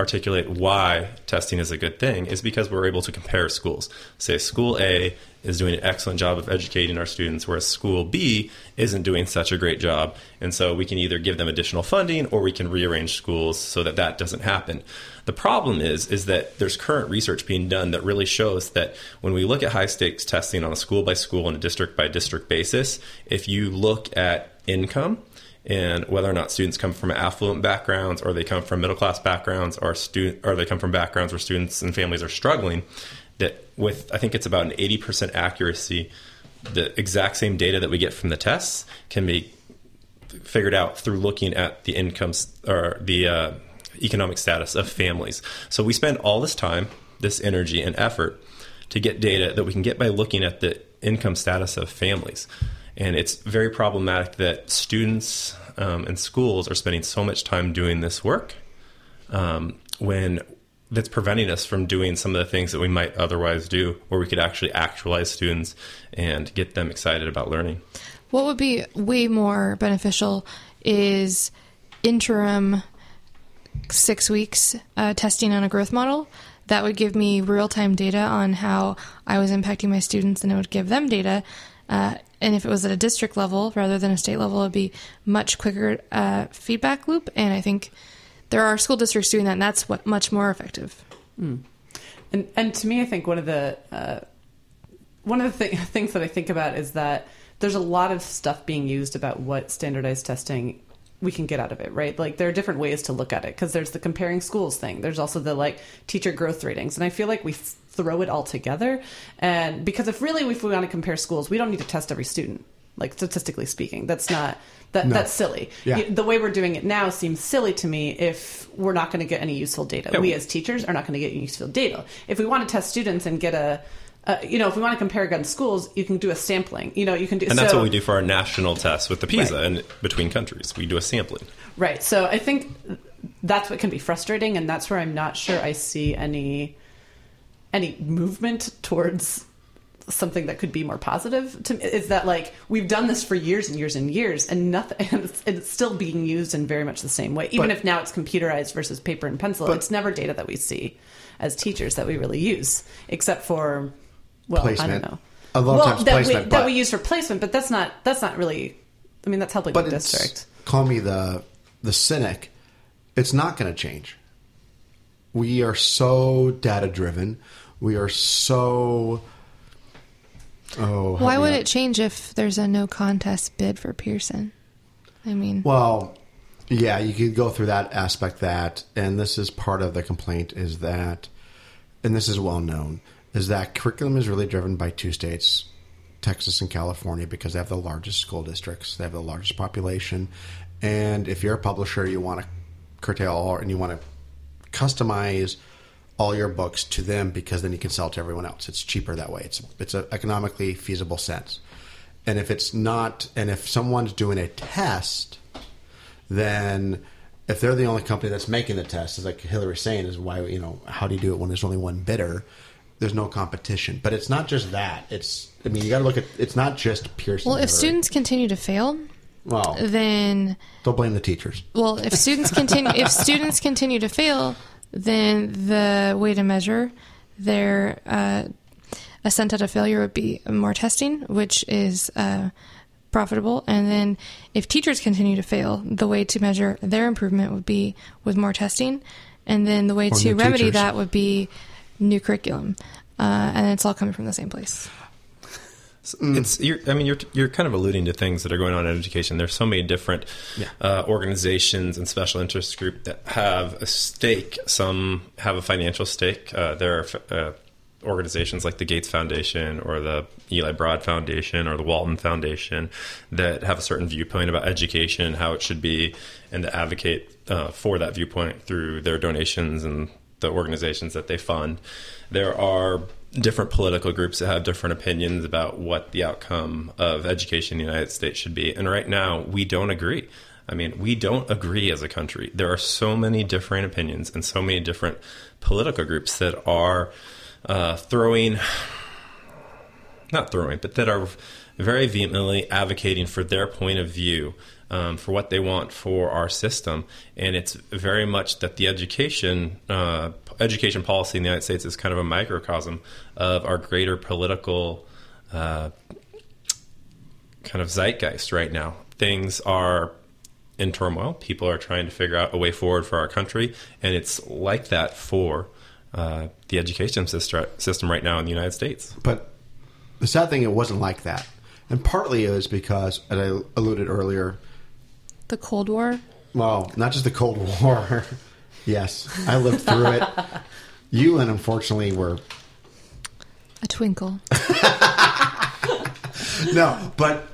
articulate why testing is a good thing, is because we're able to compare schools. Say, school A is doing an excellent job of educating our students, whereas school B isn't doing such a great job. And so we can either give them additional funding or we can rearrange schools so that that doesn't happen. The problem is is that there's current research being done that really shows that when we look at high stakes testing on a school by school and a district by district basis, if you look at income and whether or not students come from affluent backgrounds or they come from middle class backgrounds or student or they come from backgrounds where students and families are struggling, that with I think it's about an 80% accuracy, the exact same data that we get from the tests can be figured out through looking at the incomes or the uh, economic status of families. So we spend all this time, this energy and effort to get data that we can get by looking at the income status of families. And it's very problematic that students um, and schools are spending so much time doing this work um, when that's preventing us from doing some of the things that we might otherwise do, where we could actually actualize students and get them excited about learning. What would be way more beneficial is interim six weeks uh, testing on a growth model. That would give me real time data on how I was impacting my students, and it would give them data uh, and if it was at a district level rather than a state level, it'd be much quicker uh, feedback loop. And I think there are school districts doing that, and that's what much more effective. And and to me, I think one of the uh, one of the th- things that I think about is that there's a lot of stuff being used about what standardized testing we can get out of it, right? Like there are different ways to look at it because there's the comparing schools thing. There's also the like teacher growth ratings, and I feel like we throw it all together. And because if really if we want to compare schools, we don't need to test every student. Like statistically speaking, that's not that No. that's silly. Yeah. The way we're doing it now seems silly to me if we're not going to get any useful data. We as teachers are not going to get useful data. If we want to test students and get a, uh, you know, if we want to compare against schools, you can do a sampling. You know, you can do. And that's so- what we do for our national tests with the PISA Right. and between countries. We do a sampling. Right. So I think that's what can be frustrating, and that's where I'm not sure I see any any movement towards something that could be more positive. To me is that like we've done this for years and years and years, and nothing, and it's, and it's still being used in very much the same way. Even But- if now it's computerized versus paper and pencil, But- it's never data that we see as teachers that we really use, except for well, I don't know. A lot of times that placement, we, that we use for placement, but that's not that's not really. I mean, that's helping but the it's district. call me the the cynic. It's not going to change. We are so data driven. We are so. Oh, Why would out. it change if there's a no contest bid for Pearson? I mean, Well, yeah, you could go through that aspect. That, and this is part of the complaint, is that, and this is well known, is that curriculum is really driven by two states, Texas and California, because they have the largest school districts, they have the largest population, and if you're a publisher, you want to curtail all, and you want to customize all your books to them because then you can sell to everyone else. It's cheaper that way. It's it's an economically feasible sense. And if it's not, and if someone's doing a test, then if they're the only company that's making the test, is like Hillary's saying, is why you know how do you do it when there's only one bidder? There's no competition. But it's not just that. It's I mean you got to look at. It's not just Pearson. well, if students continue to fail, well, then don't blame the teachers. well, if students continue if students continue to fail, then the way to measure their uh, ascent out of failure would be more testing, which is uh, profitable. And then if teachers continue to fail, the way to measure their improvement would be with more testing. And then the way Or to remedy teachers. that would be new curriculum. Uh, and it's all coming from the same place. It's you're, I mean you're you're kind of alluding to things that are going on in education. There's so many different uh, organizations and special interest group that have a stake. Some have a financial stake. Uh, there are uh, organizations like the Gates Foundation or the Eli Broad Foundation or the Walton Foundation that have a certain viewpoint about education, how it should be, and to advocate uh, for that viewpoint through their donations and the organizations that they fund. There are different political groups that have different opinions about what the outcome of education in the United States should be. And right now, we don't agree. I mean, we don't agree as a country. There are so many different opinions and so many different political groups that are uh, throwing, not throwing, but that are very vehemently advocating for their point of view um, for what they want for our system, and it's very much that the education uh, education policy in the United States is kind of a microcosm of our greater political uh, kind of zeitgeist right now. Things are in turmoil. People are trying to figure out a way forward for our country, and it's like that for uh, the education system right now in the United States. But the sad thing, it wasn't like that. And partly it was because, as I alluded earlier, The Cold War. well, not just the Cold War. yes, I lived through it. You, and unfortunately, were A twinkle. no, but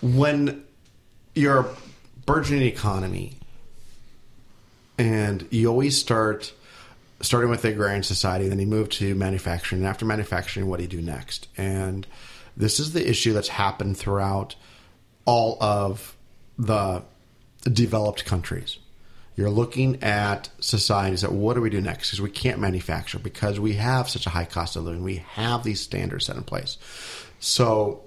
when you're a burgeoning economy and you always start starting with the agrarian society, then you move to manufacturing, and after manufacturing, what do you do next? And this is the issue that's happened throughout all of the developed countries. You're looking at societies that what do we do next? Because we can't manufacture because we have such a high cost of living. We have these standards set in place. So,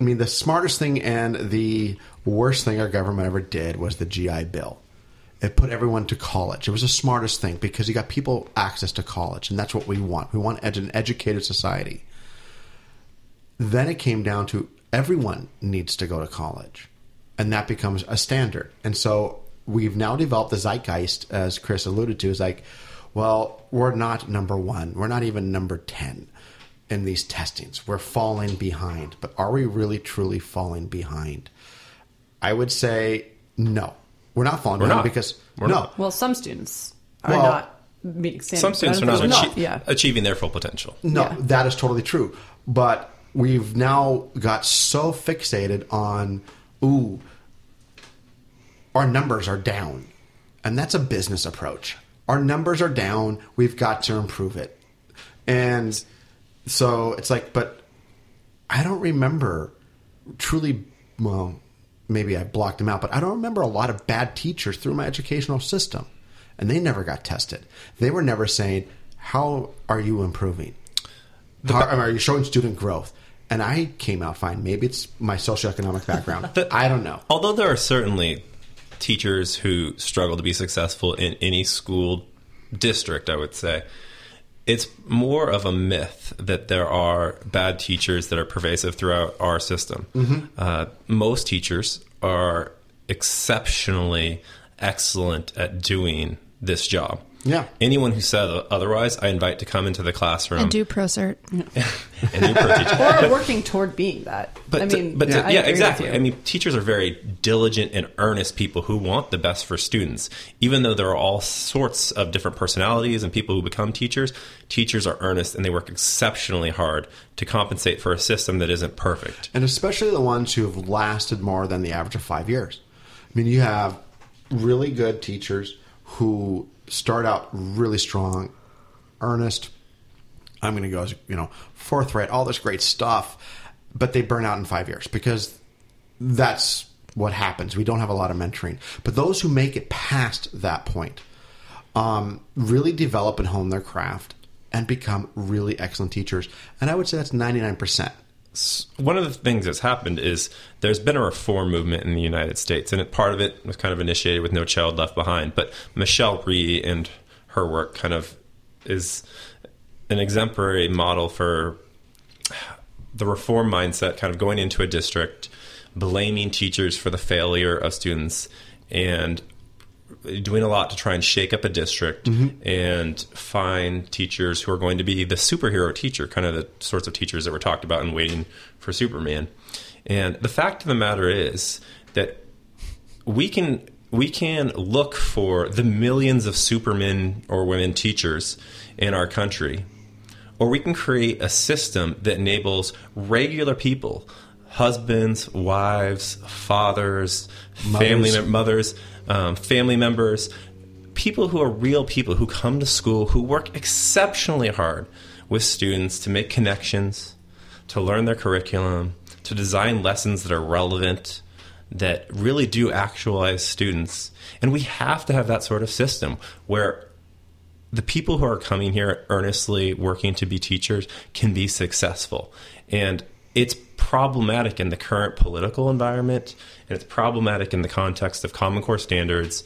I mean, the smartest thing and the worst thing our government ever did was the GI Bill. It put everyone to college. It was the smartest thing because you got people access to college, and that's what we want. We want an educated society. then it came down to everyone needs to go to college, and that becomes a standard. And so we've now developed the zeitgeist, as Chris alluded to, is like, well, we're not number one, we're not even number ten in these testings. We're falling behind, but are we really truly falling behind? I would say no. We're not falling We're behind not. because We're no. not. Well, some students are Well, not meeting standards. Some students are not Others achie- Yeah. achieving their full potential. No, Yeah. that is totally true. But we've now got so fixated on, ooh, our numbers are down. And that's a business approach. Our numbers are down. We've got to improve it. And so it's like, but I don't remember truly, well, maybe I blocked them out, but I don't remember a lot of bad teachers through my educational system. And they never got tested. They were never saying, How are you improving? How, are you showing student growth? And I came out fine. Maybe it's my socioeconomic background. I don't know. Although there are certainly teachers who struggle to be successful in any school district, I would say. It's more of a myth that there are bad teachers that are pervasive throughout our system. Uh, most teachers are exceptionally excellent at doing this job. Yeah. Anyone who says otherwise, I invite to come into the classroom and do ProCert. and do pro teaching. Or working toward being that. But I to- mean, but to- I yeah, agree with exactly. I mean, teachers are very diligent and earnest people who want the best for students. Even though there are all sorts of different personalities and people who become teachers, teachers are earnest and they work exceptionally hard to compensate for a system that isn't perfect. and especially the ones who have lasted more than the average of five years. I mean, you have really good teachers who start out really strong, earnest. I'm going to go you know forthright, all this great stuff, but they burn out in five years because that's what happens. We don't have a lot of mentoring, but those who make it past that point um, really develop and hone their craft and become really excellent teachers. And I would say that's 99 percent. One of the things that's happened is there's been a reform movement in the United States, and part of it was kind of initiated with No Child Left Behind. But Michelle Rhee and her work kind of is an exemplary model for the reform mindset, kind of going into a district, blaming teachers for the failure of students, and doing a lot to try and shake up a district mm-hmm. and find teachers who are going to be the superhero teacher, kind of the sorts of teachers that were talked about in Waiting for Superman. And the fact of the matter is that we can we can look for the millions of supermen or women teachers in our country or we can create a system that enables regular people husbands wives fathers family mem- mothers um, family members people who are real people who come to school who work exceptionally hard with students to make connections to learn their curriculum to design lessons that are relevant that really do actualize students and we have to have that sort of system where the people who are coming here earnestly working to be teachers can be successful. And it's problematic in the current political environment, and it's problematic in the context of Common Core standards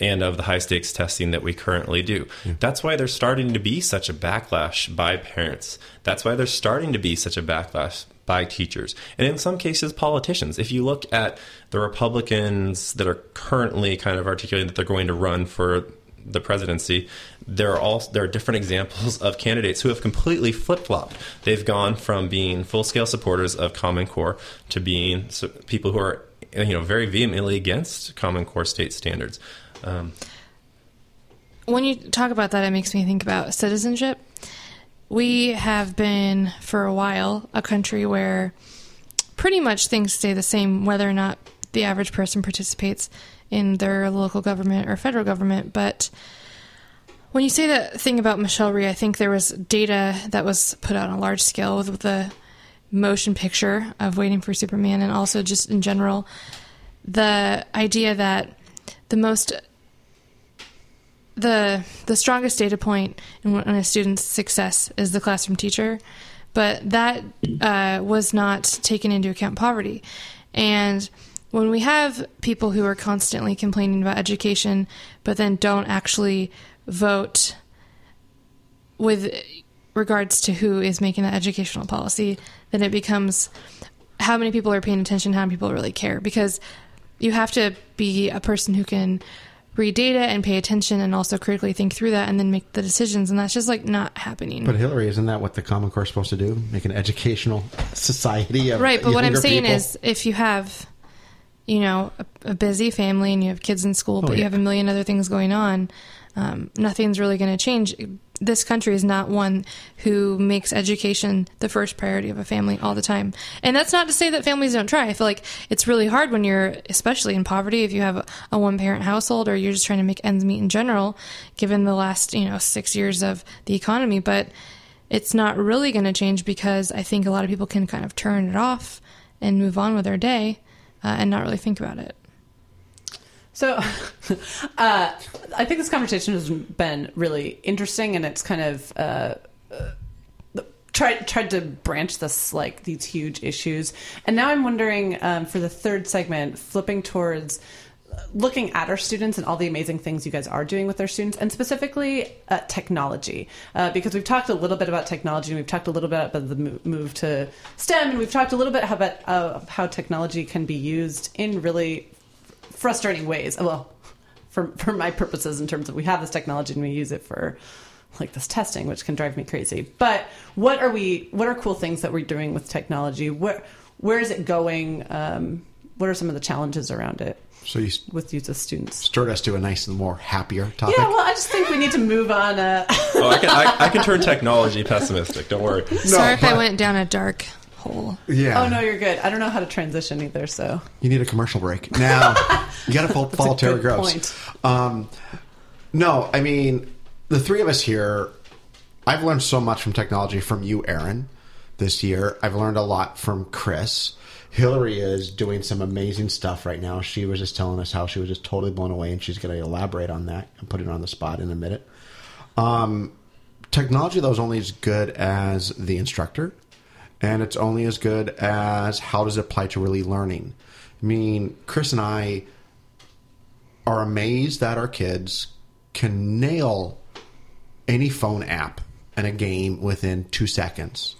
and of the high stakes testing that we currently do. Hmm. That's why there's starting to be such a backlash by parents. That's why there's starting to be such a backlash by teachers. And in some cases, politicians. If you look at the Republicans that are currently kind of articulating that they're going to run for the presidency, there are all there are different examples of candidates who have completely flip flopped. They've gone from being full scale supporters of Common Core to being people who are you know very vehemently against Common Core state standards. Um, when you talk about that, it makes me think about citizenship. We have been for a while a country where pretty much things stay the same whether or not the average person participates in their local government or federal government. But when you say that thing about Michelle Rhee, I think there was data that was put out on a large scale with the motion picture of Waiting for Superman, and also just in general, the idea that the most the the strongest data point in, in a student's success is the classroom teacher, but that uh, was not taken into account poverty. And when we have people who are constantly complaining about education, but then don't actually vote with regards to who is making the educational policy, then it becomes how many people are paying attention, how many people really care. Because you have to be a person who can read data and pay attention and also critically think through that and then make the decisions. And that's just like not happening. But Hillary, isn't that what the Common Core is supposed to do? Make an educational society of right. But what I'm saying people? is if you have, you know, a, a busy family and you have kids in school, oh, but Oh, you have a million other things going on, um, nothing's really going to change. This country is not one who makes education the first priority of a family all the time. And that's not to say that families don't try. I feel like it's really hard when you're, especially in poverty, if you have a, one parent household or you're just trying to make ends meet in general, given the last, you know, six years of the economy. But it's not really going to change because I think a lot of people can kind of turn it off and move on with their day uh, and not really think about it. So, uh, I think this conversation has been really interesting, and it's kind of uh, uh, tried tried to branch this like these huge issues. And now I'm wondering um, for the third segment, flipping towards looking at our students and all the amazing things you guys are doing with our students, and specifically uh, technology, uh, because we've talked a little bit about technology, and we've talked a little bit about the move to STEM, and we've talked a little bit about uh, how technology can be used in really frustrating ways. Well, for for my purposes, in terms of we have this technology and we use it for like this testing, which can drive me crazy. But what are we? What are cool things that we're doing with technology? Where where is it going? Um, what are some of the challenges around it So you with use of students? stirred us to a nice and more happier topic. Yeah, well, I just think we need to move on. Uh, Oh, I can I, I can turn technology pessimistic. Don't worry. No, Sorry if I went down a dark hole. yeah. oh no, you're good. I don't know how to transition either. So You need a commercial break. Now, you got to follow, follow a Terry Gross. point. Um, no, I mean, the three of us here, I've learned so much from technology from you, Aaron, this year. I've learned a lot from Chris. Hillary is doing some amazing stuff right now. She was just telling us how she was just totally blown away, and she's going to elaborate on that and put it on the spot in a minute. Um, technology, though, is only as good as the instructor, and it's only as good as how does it apply to really learning. I mean, Chris and I are amazed that our kids can nail any phone app and a game within two seconds.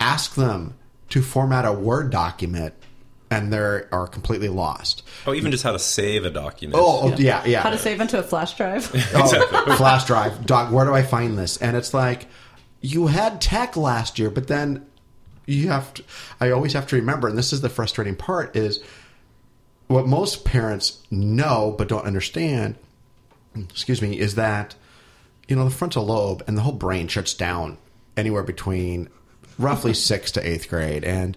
Ask them to format a Word document, and they are completely lost. Oh, even just how to save a document. Oh, oh, yeah, yeah. how to save into a flash drive? Oh, flash drive. Doc, where do I find this? And it's like, you had tech last year, but then you have to, I always have to remember, and this is the frustrating part, is what most parents know but don't understand, excuse me, is that, you know, the frontal lobe and the whole brain shuts down anywhere between roughly sixth to eighth grade. And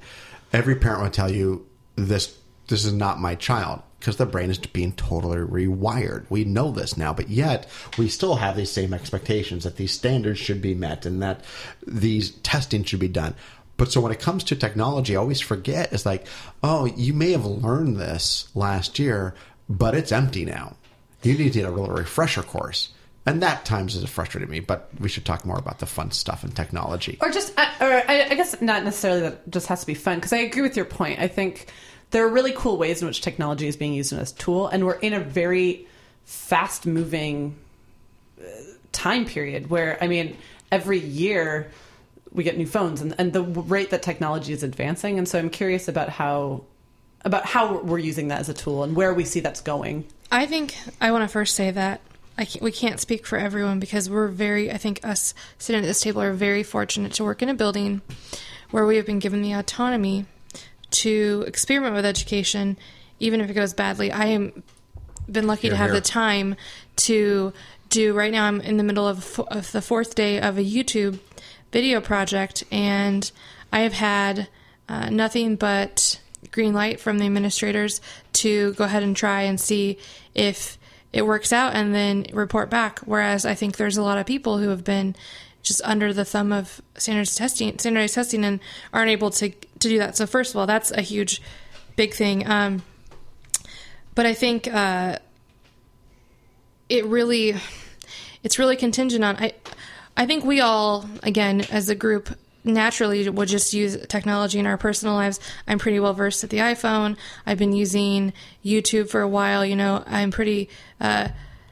every parent will tell you this this is not my child because the brain is being totally rewired. We know this now, but yet we still have these same expectations that these standards should be met and that these testing should be done. But so when it comes to technology, I always forget it's like, oh, you may have learned this last year, but it's empty now. You need to get a little refresher course. And that times is frustrating me, but we should talk more about the fun stuff and technology. or just uh, or I, guess not necessarily that just has to be fun because i agree with your point i think there are really cool ways in which technology is being used as a tool and we're in a very fast moving uh, time period where i mean every year we get new phones and, and the rate that technology is advancing and so i'm curious about how about how we're using that as a tool and where we see that's going I think I want to first say that I can't, we can't speak for everyone because we're very, I think us sitting at this table are very fortunate to work in a building where we have been given the autonomy to experiment with education, even if it goes badly. I am been lucky to have hear. the time to do. Right now, I'm in the middle of, of the fourth day of a YouTube video project, and I have had uh, nothing but green light from the administrators to go ahead and try and see if it works out and then report back. Whereas I think there's a lot of people who have been just under the thumb of standards testing, standardized testing, and aren't able to to do that. So first of all, that's a huge, big thing. Um, but I think uh, it really, it's really contingent on. I, I think we all, again, as a group, naturally would just use technology in our personal lives. I'm pretty well versed at the iPhone. I've been using YouTube for a while. You know, I'm pretty uh,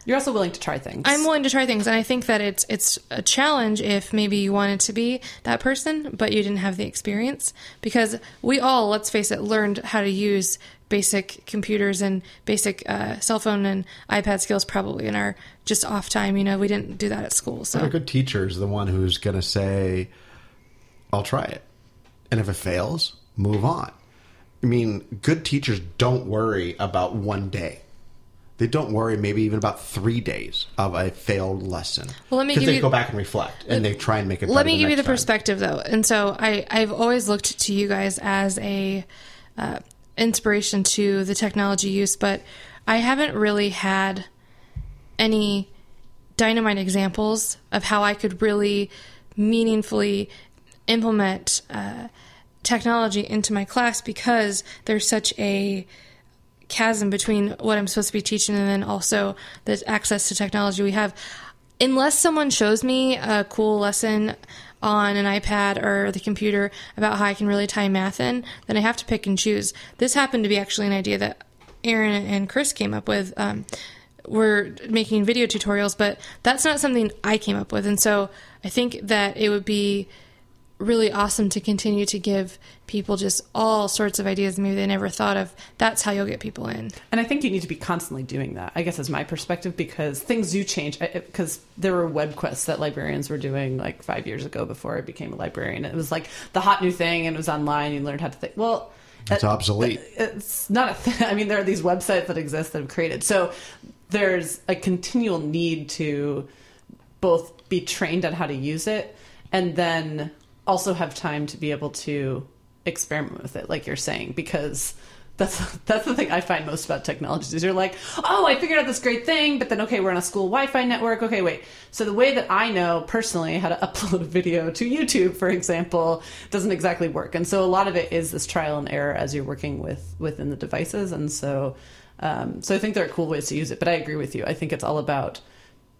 You're also willing to try things. I'm willing to try things, and I think that it's it's a challenge if maybe you wanted to be that person, but you didn't have the experience. Because we all, let's face it, learned how to use basic computers and basic uh, cell phone and iPad skills probably in our just off time. You know, we didn't do that at school. So A good teacher is the one who's going to say, I'll try it. And if it fails, move on. I mean, good teachers don't worry about one day. They don't worry maybe even about three days of a failed lesson. Well, let me give they you- go back and reflect and they try and make it better let me give you the time. perspective though and so I, i've always looked to you guys as a uh, inspiration to the technology use but i haven't really had any dynamite examples of how i could really meaningfully implement uh, technology into my class because there's such a chasm between what I'm supposed to be teaching and then also the access to technology we have. Unless someone shows me a cool lesson on an iPad or the computer about how I can really tie math in, then I have to pick and choose. This happened to be actually an idea that Aaron and Chris came up with. Um, we're making video tutorials, but that's not something I came up with. And so I think that it would be really awesome to continue to give people just all sorts of ideas maybe they never thought of. That's how you'll get people in. And I think you need to be constantly doing that, I guess, is my perspective, because things do change. Because there were web quests that librarians were doing like five years ago before I became a librarian. It was like the hot new thing, and it was online. You learned how to think. Well, It's uh, obsolete. It's not a thing. I mean, there are these websites that exist that have created. So there's a continual need to both be trained on how to use it and then also have time to be able to experiment with it like you're saying because that's that's the thing I find most about technologies is you're like, oh, I figured out this great thing, but then okay, we're on a school Wi-Fi network. Okay, wait. So the way that I know personally how to upload a video to YouTube, for example, doesn't exactly work, and so a lot of it is this trial and error as you're working with within the devices, and so um, so I think there are cool ways to use it. But I agree with you. I think it's all about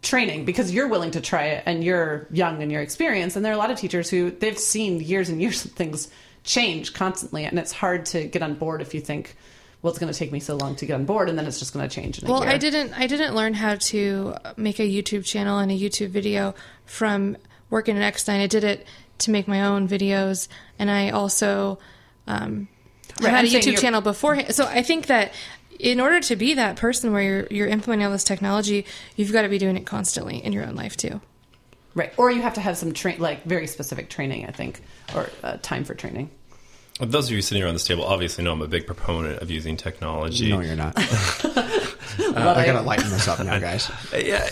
training because you're willing to try it and you're young and you're experienced and there are a lot of teachers who they've seen years and years of things change constantly and it's hard to get on board if you think well it's going to take me so long to get on board and then it's just going to change in a Well. I didn't I didn't learn how to make a YouTube channel and a YouTube video from working at Eckstein. I did it to make my own videos and I also um Right, had I'm a YouTube channel beforehand. So I think that in order to be that person where you're you're implementing all this technology, you've got to be doing it constantly in your own life too. right or you have to have some train like very specific training I think or uh, time for training Those of you sitting around this table obviously know I'm a big proponent of using technology. No, you're not. Love I gotta lighten this up now, guys. Yeah,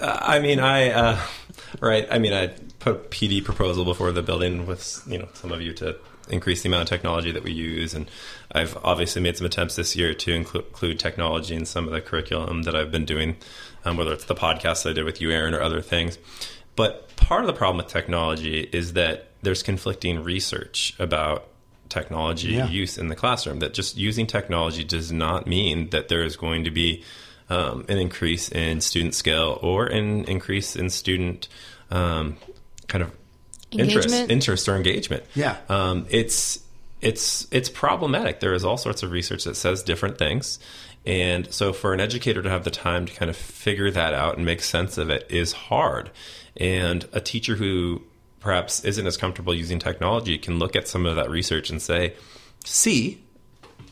uh, I mean, I uh, right. I mean, I put a PD proposal before the building with you know some of you to increase the amount of technology that we use, and I've obviously made some attempts this year to include, technology in some of the curriculum that I've been doing, um, whether it's the podcast that I did with you, Aaron, or other things. But part of the problem with technology is that there's conflicting research about technology Yeah. use in the classroom. That just using technology does not mean that there is going to be um, an increase in student skill or an increase in student um, kind of Engagement? interest or engagement. Yeah. um, it's it's it's problematic. There is all sorts of research that says different things. And so, for an educator to have the time to kind of figure that out and make sense of it is hard. And a teacher who perhaps isn't as comfortable using technology can look at some of that research and say, see,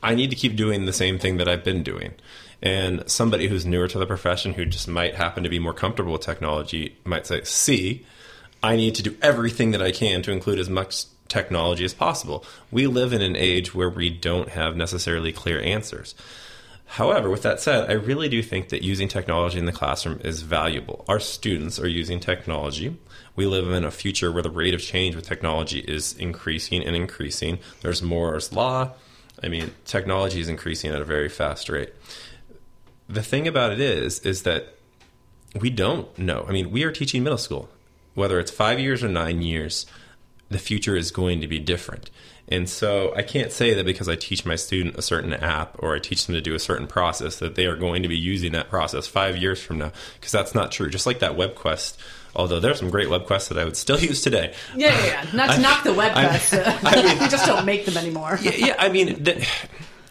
I need to keep doing the same thing that I've been doing. And somebody who's newer to the profession who just might happen to be more comfortable with technology might say, see, I need to do everything that I can to include as much technology as possible. We live in an age where we don't have necessarily clear answers. However, with that said, I really do think that using technology in the classroom is valuable. Our students are using technology. We live in a future where the rate of change with technology is increasing and increasing. There's Moore's Law. I mean, technology is increasing at a very fast rate. The thing about it is, is that we don't know. I mean, we are teaching middle school. Whether it's five years or nine years, the future is going to be different. And so I can't say that because I teach my student a certain app or I teach them to do a certain process that they are going to be using that process five years from now, because that's not true. Just like that web quest, although there's some great web quests that I would still use today. yeah yeah, yeah. not to knock the web I- quest uh, I mean- we just don't make them anymore yeah, yeah, I mean, the, You have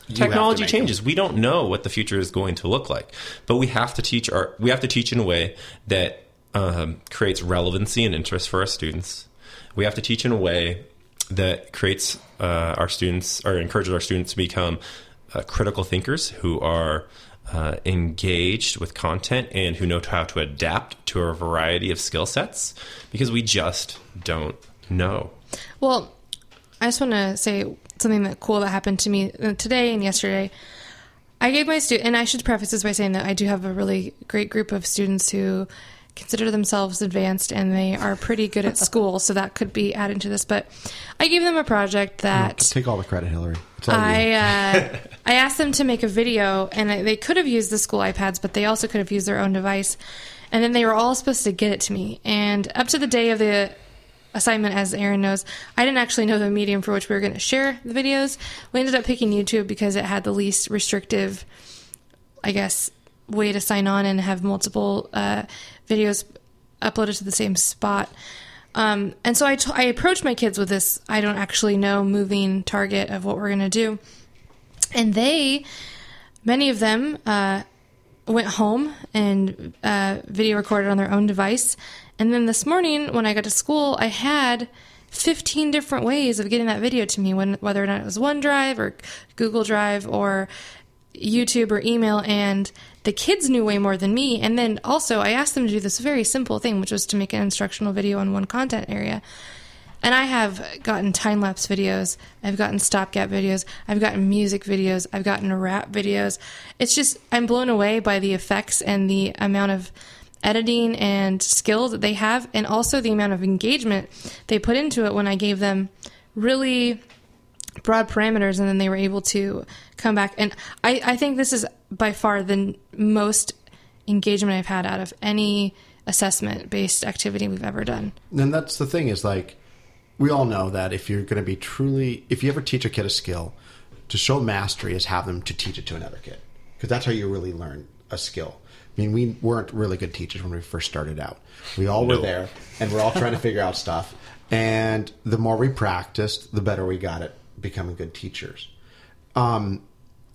to technology make changes. We don't know what the future is going to look like, but we have to teach our we have to teach in a way that um, creates relevancy and interest for our students. We have to teach in a way that creates uh, our students or encourages our students to become uh, critical thinkers who are uh, engaged with content and who know how to adapt to a variety of skill sets because we just don't know. Well, I just want to say something that cool that happened to me uh, today and yesterday. I gave my student, and I should preface this by saying that I do have a really great group of students who consider themselves advanced and they are pretty good at school, so that could be added to this. But I gave them a project that Take all the credit, Hillary. I uh, I asked them to make a video, and I, they could have used the school iPads, but they also could have used their own device. And then they were all supposed to get it to me. And up to the day of the assignment, as Aaron knows, I didn't actually know the medium for which we were going to share the videos. We ended up picking YouTube because it had the least restrictive, I guess, way to sign on and have multiple uh, videos uploaded to the same spot. Um, and so I, t- I approached my kids with this I don't actually know moving target of what we're going to do. And they, many of them, uh, went home and uh, video recorded on their own device. And then this morning, when I got to school, I had 15 different ways of getting that video to me, when, whether or not it was OneDrive or Google Drive or YouTube or email. And the kids knew way more than me. And then also, I asked them to do this very simple thing, which was to make an instructional video on one content area. And I have gotten time lapse videos, I've gotten stopgap videos, I've gotten music videos, I've gotten rap videos. It's just, I'm blown away by the effects and the amount of editing and skill that they have, and also the amount of engagement they put into it when I gave them really broad parameters and then they were able to come back. And I, I think this is by far the most engagement I've had out of any assessment based activity we've ever done. And that's the thing is like, we all know that if you're going to be truly, if you ever teach a kid a skill, to show mastery is have them to teach it to another kid. Because that's how you really learn a skill. I mean, we weren't really good teachers when we first started out. We all were there and we're all trying to figure out stuff. And the more we practiced, the better we got at becoming good teachers. Um,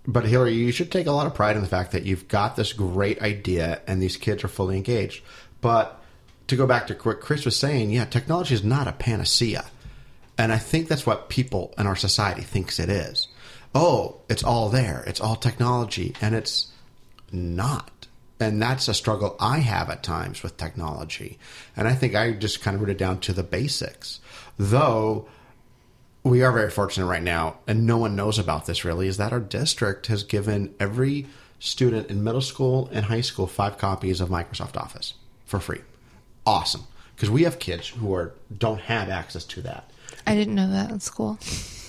but Hillary, you should take a lot of pride in the fact that you've got this great idea and these kids are fully engaged. But to go back to what Chris was saying, yeah, technology is not a panacea. And I think that's what people in our society thinks it is. Oh, it's all there. It's all technology. And it's not. And that's a struggle I have at times with technology. And I think I just kind of root it down to the basics. Though we are very fortunate right now, and no one knows about this really, is that our district has given every student in middle school and high school five copies of Microsoft Office for free. Awesome. Because we have kids who are don't have access to that. I didn't know that in school.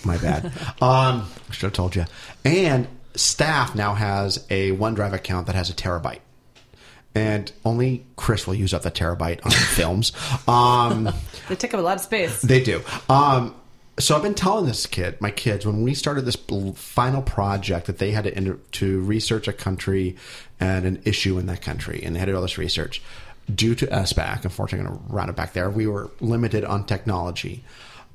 My bad. um, I should have told you. And staff now has a OneDrive account that has a terabyte. And only Chris will use up the terabyte on films. Um, They take up a lot of space. they do. Um, so I've been telling this kid, my kids, when we started this final project that they had to to research a country and an issue in that country, and they had to do all this research. Due to SBAC, unfortunately, I'm going to round it back there. We were limited on technology.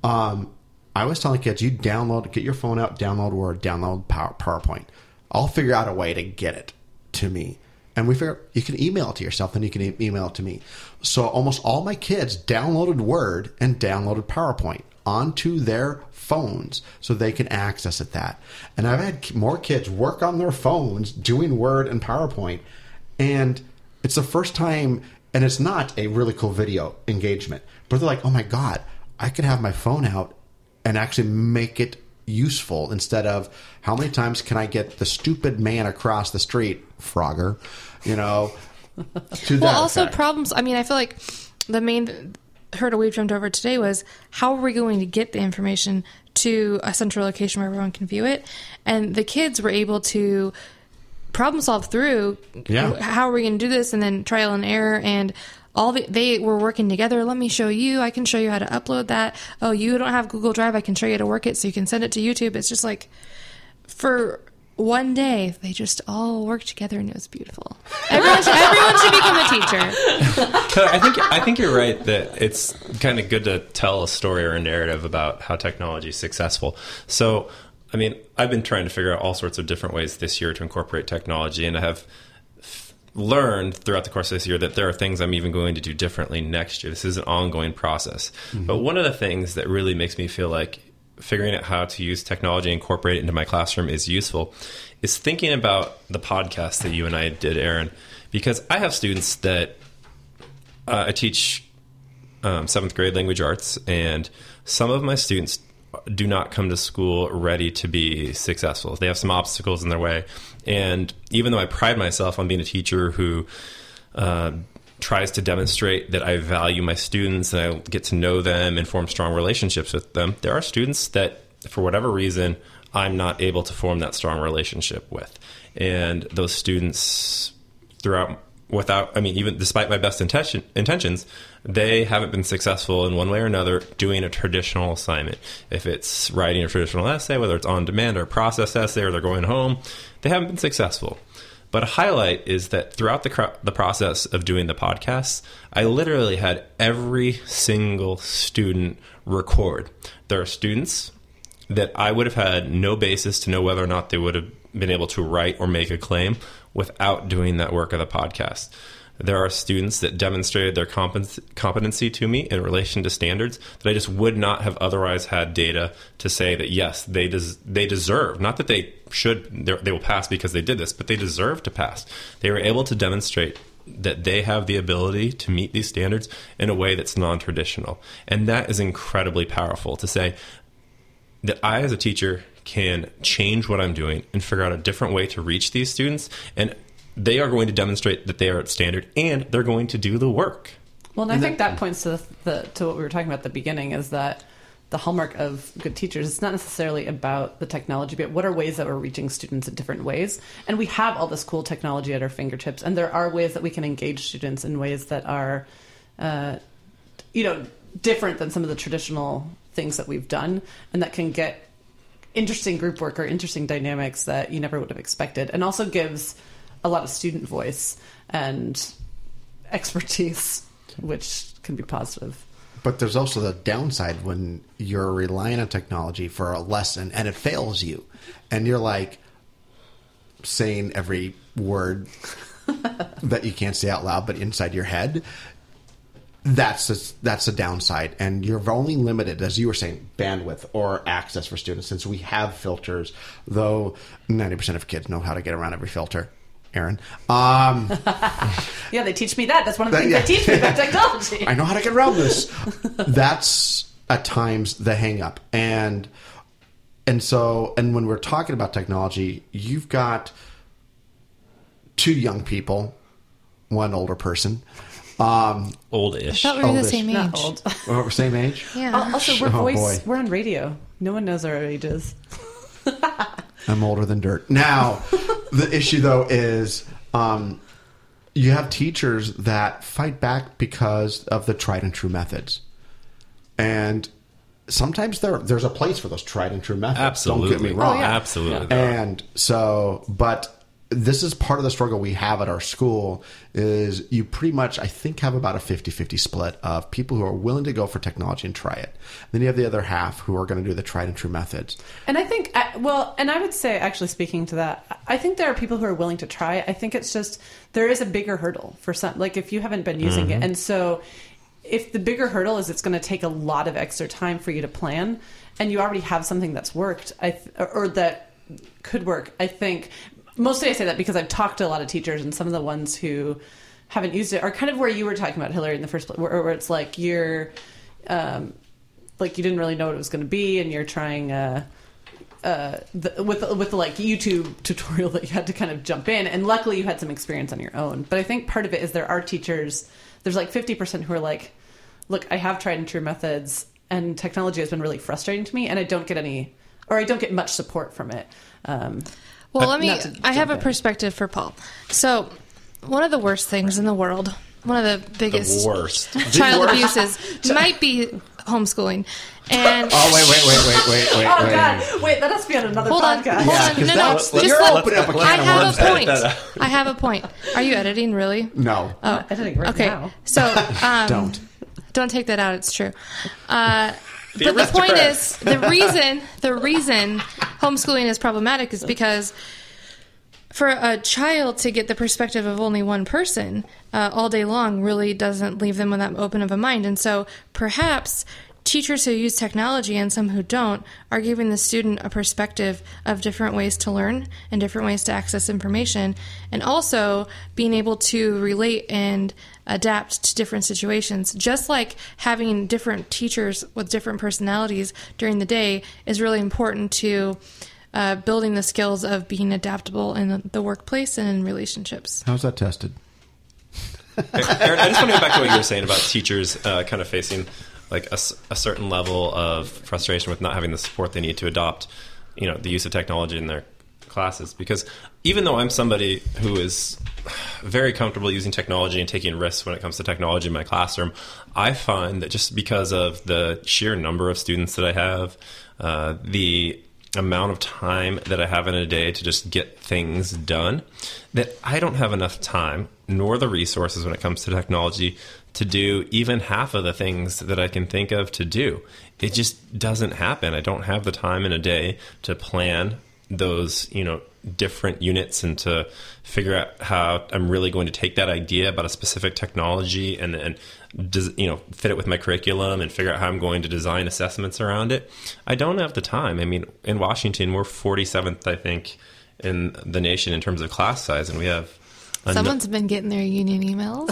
Um, I was telling kids, you download, get your phone out, download Word, download Power, PowerPoint. I'll figure out a way to get it to me. And we figure you can email it to yourself, then you can e- email it to me. So almost all my kids downloaded Word and downloaded PowerPoint onto their phones so they can access it that. And I've had more kids work on their phones doing Word and PowerPoint. And it's the first time, and it's not a really cool video engagement, but they're like, oh my God, I could have my phone out and actually make it useful instead of how many times can I get the stupid man across the street, Frogger, you know, to Well, also effect. problems. I mean, I feel like the main hurdle we've jumped over today was how are we going to get the information to a central location where everyone can view it? And the kids were able to problem solve through Yeah. how are we going to do this? And then trial and error and all the, they were working together. Let me show you. I can show you how to upload that. Oh you don't have google drive. I can show you how to work it so you can send it to youtube. It's just like for one day they just all worked together and it was beautiful everyone should, everyone should become a teacher I think I think you're right that it's kind of good to tell a story or a narrative about how technology is successful. So I mean, I've been trying to figure out all sorts of different ways this year to incorporate technology, and I have learned throughout the course of this year that there are things I'm even going to do differently next year. This is an ongoing process. Mm-hmm. But one of the things that really makes me feel like figuring out how to use technology and incorporate it into my classroom is useful is thinking about the podcast that you and I did, Aaron, because I have students that uh, I teach um, seventh grade language arts, and some of my students do not come to school ready to be successful. They have some obstacles in their way, and even though I pride myself on being a teacher who uh, tries to demonstrate that I value my students and I get to know them and form strong relationships with them, there are students that, for whatever reason, I'm not able to form that strong relationship with, and those students throughout without i mean even despite my best intention, intentions they haven't been successful in one way or another doing a traditional assignment. If it's writing a traditional essay whether it's on demand or process essay or they're going home they haven't been successful but a highlight is that throughout the, the process of doing the podcast i literally had every single student record there are students that I would have had no basis to know whether or not they would have been able to write or make a claim without doing that work of the podcast. There are students that demonstrated their compet- competency to me in relation to standards that I just would not have otherwise had data to say that yes, they des- they deserve. Not that they should they will pass because they did this, but they deserve to pass. They were able to demonstrate that they have the ability to meet these standards in a way that's non-traditional, and that is incredibly powerful. To say that I, as a teacher, can change what I'm doing and figure out a different way to reach these students. And they are going to demonstrate that they are at standard and they're going to do the work. Well, and I think that points to the, the to what we were talking about at the beginning is that the hallmark of good teachers is not necessarily about the technology, but what are ways that we're reaching students in different ways. And we have all this cool technology at our fingertips, and there are ways that we can engage students in ways that are, uh, you know, different than some of the traditional things that we've done, and that can get interesting group work or interesting dynamics that you never would have expected, and also gives a lot of student voice and expertise, which can be positive. But there's also the downside when you're relying on technology for a lesson and it fails you. And you're like saying every word that you can't say out loud, but inside your head. That's a, that's a downside, and you're only limited, as you were saying, bandwidth or access for students. Since we have filters, though, ninety percent of kids know how to get around every filter. Aaron, um, Yeah, they teach me that. That's one of the That- things yeah. they teach me about technology. I know how to get around this. That's at times the hang up. And and so and when we're talking about technology, you've got two young people, one older person. Um Old-ish. I thought we were the same age. Not old. we're same age. Yeah. Al- Also, we're Oh, voice. boy. We're on radio. No one knows our ages. I'm older than dirt. Now, the issue though is um, you have teachers that fight back because of the tried and true methods, and sometimes there there's a place for those tried and true methods. Absolutely. Don't get me wrong. Oh, yeah. Absolutely. And so, but this is part of the struggle we have at our school is you pretty much, I think, have about a 50-50 split of people who are willing to go for technology and try it. Then you have the other half who are going to do the tried and true methods. And I think, I- well, and I would say, actually, speaking to that, I think there are people who are willing to try. it. I think it's just there is a bigger hurdle for some. Like if you haven't been using it, mm-hmm. and so if the bigger hurdle is it's going to take a lot of extra time for you to plan, and you already have something that's worked, I th- or that could work. I think mostly I say that because I've talked to a lot of teachers, and some of the ones who haven't used it are kind of where you were talking about Hillary in the first place, where, where it's like you're. Um, like you didn't really know what it was going to be, and you're trying uh, uh, the, with the, with the like YouTube tutorial that you had to kind of jump in, and luckily you had some experience on your own. But I think part of it is there are teachers. There's like 50 percent who are like, "Look, I have tried and true methods, and technology has been really frustrating to me, and I don't get any, or I don't get much support from it." Um, Well, let me. I have a jump perspective for Paul. So, one of the worst things in the world, one of the biggest the worst. child worst? abuses, might be homeschooling. And Oh wait, wait, wait, wait, wait, wait, oh wait. God! Wait, that has to be on another hold on, hold Yeah, on. 'cause No, no, that's- just you're let- opening up a I can of have a point. I have a point. Are you editing really? No. Oh, editing right okay. now. So um, Don't. don't take that out. It's true. Uh, The but the point is, the reason the reason homeschooling is problematic is because for a child to get the perspective of only one person uh, all day long really doesn't leave them with that open of a mind. And so perhaps teachers who use technology and some who don't are giving the student a perspective of different ways to learn and different ways to access information and also being able to relate and adapt to different situations just like having different teachers with different personalities during the day is really important to uh, building the skills of being adaptable in the, the workplace and in relationships. How's that tested? Aaron, I just want to go back to what you were saying about teachers uh, kind of facing like a certain level of frustration with not having the support they need to adopt, you know, the use of technology in their classes. Because even though I'm somebody who is very comfortable using technology and taking risks when it comes to technology in my classroom, I find that just because of the sheer number of students that I have, uh, the amount of time that I have in a day to just get things done, that I don't have enough time nor the resources when it comes to technology to do even half of the things that I can think of to do. It just doesn't happen. I don't have the time in a day to plan those, you know, different units and to figure out how I'm really going to take that idea about a specific technology and and des- you know fit it with my curriculum and figure out how I'm going to design assessments around it. I don't have the time. I mean, in Washington, we're 47th, I think, in the nation in terms of class size, and we have. A nu- Someone's been getting their union emails.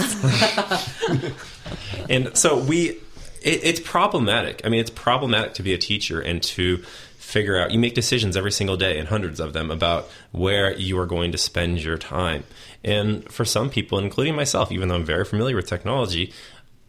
and so we it, it's problematic i mean it's problematic to be a teacher and to figure out you make decisions every single day and hundreds of them about where you are going to spend your time and for some people including myself even though i'm very familiar with technology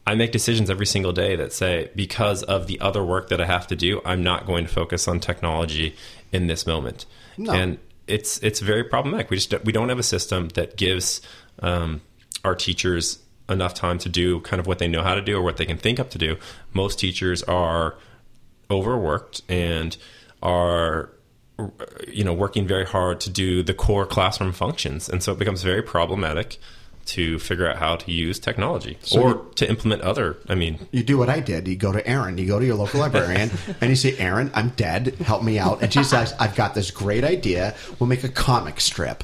i make decisions every single day that say because of the other work that i have to do i'm not going to focus on technology in this moment No. and it's it's very problematic. We just we don't have a system that gives um, our teachers enough time to do kind of what they know how to do or what they can think up to do. Most teachers are overworked and are you know working very hard to do the core classroom functions. And so it becomes very problematic to figure out how to use technology or you- to implement other i mean You do what I did. You go to Erin. You go to your local librarian, and you say, "Erin, I'm dead. Help me out." And she says, "I've got this great idea. We'll make a comic strip,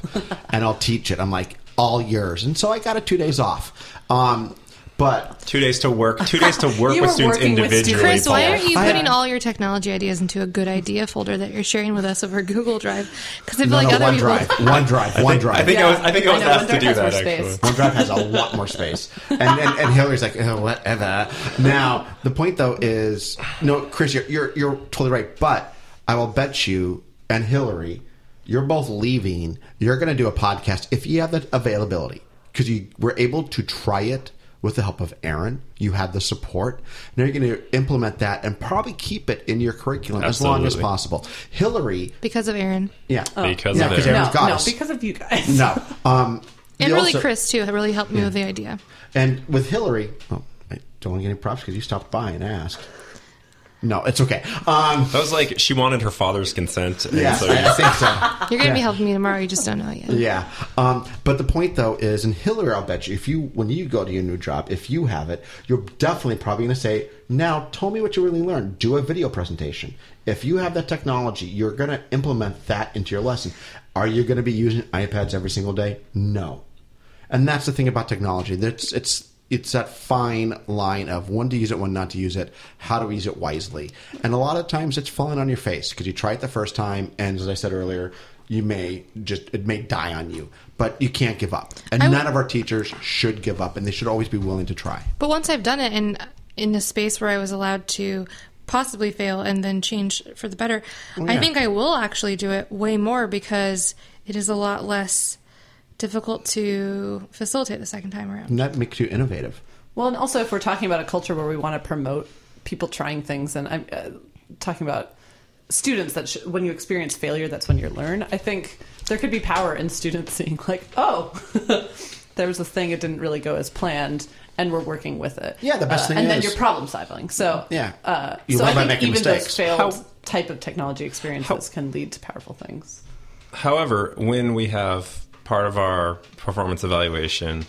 and I'll teach it." I'm like, "All yours." And so I got it two days off. Um, but two days to work two days to work with students working with individually students. Chris, why aren't you putting all your technology ideas into a good idea folder that you're sharing with us over Google Drive? Because I feel no, like no, other people. OneDrive, OneDrive, I think, OneDrive. I think I was I think I I was know, asked to do that Actually, one drive has a lot more space, and and, and Hillary's like oh, whatever. Now the point though is no, Chris, you're, you're you're totally right, but I will bet you and Hillary, you're both leaving. You're going to do a podcast if you have the availability because you were able to try it with the help of Aaron. You had the support. Now you're going to implement that and probably keep it in your curriculum as long as possible. Hillary, Because of Aaron. yeah, Because yeah, of Aaron. Aaron's no, got no, us. because of you guys. no. Um, And really, also- Chris, too, really helped me with the idea. and with Hillary, oh, I don't want to get any props because you stopped by and asked. No, it's okay. Um, that was like she wanted her father's consent and yeah, so I, I think so. You're going to be helping me tomorrow. You just don't know yet. Yeah, um, but the point though is, and Hillary, I'll bet you, if you when you go to your new job, if you have it, you're definitely probably going to say, "Now, tell me what you really learned. Do a video presentation." If you have that technology, you're going to implement that into your lesson. Are you going to be using iPads every single day? No, and that's the thing about technology. That's it's it's that fine line of when to use it, when not to use it, how to use it wisely. And a lot of times it's falling on your face because you try it the first time, and as I said earlier, you may just it may die on you, but you can't give up. And I would- none of our teachers should give up, and they should always be willing to try. But once I've done it in in a space where I was allowed to possibly fail and then change for the better, oh, I yeah. think I will actually do it way more because it is a lot less difficult to facilitate the second time around. And that makes you innovative. Well, and also if we're talking about a culture where we want to promote people trying things, and I'm uh, talking about students that sh- when you experience failure, that's when you learn. I think there could be power in students seeing like, oh, there was a thing it didn't really go as planned, and we're working with it. Yeah, the best Uh, thing and then is- you're problem solving. So Yeah. uh, You so learn I by think making even mistakes. those failed How- type of technology experiences can lead to powerful things. However, when we have part of our performance evaluation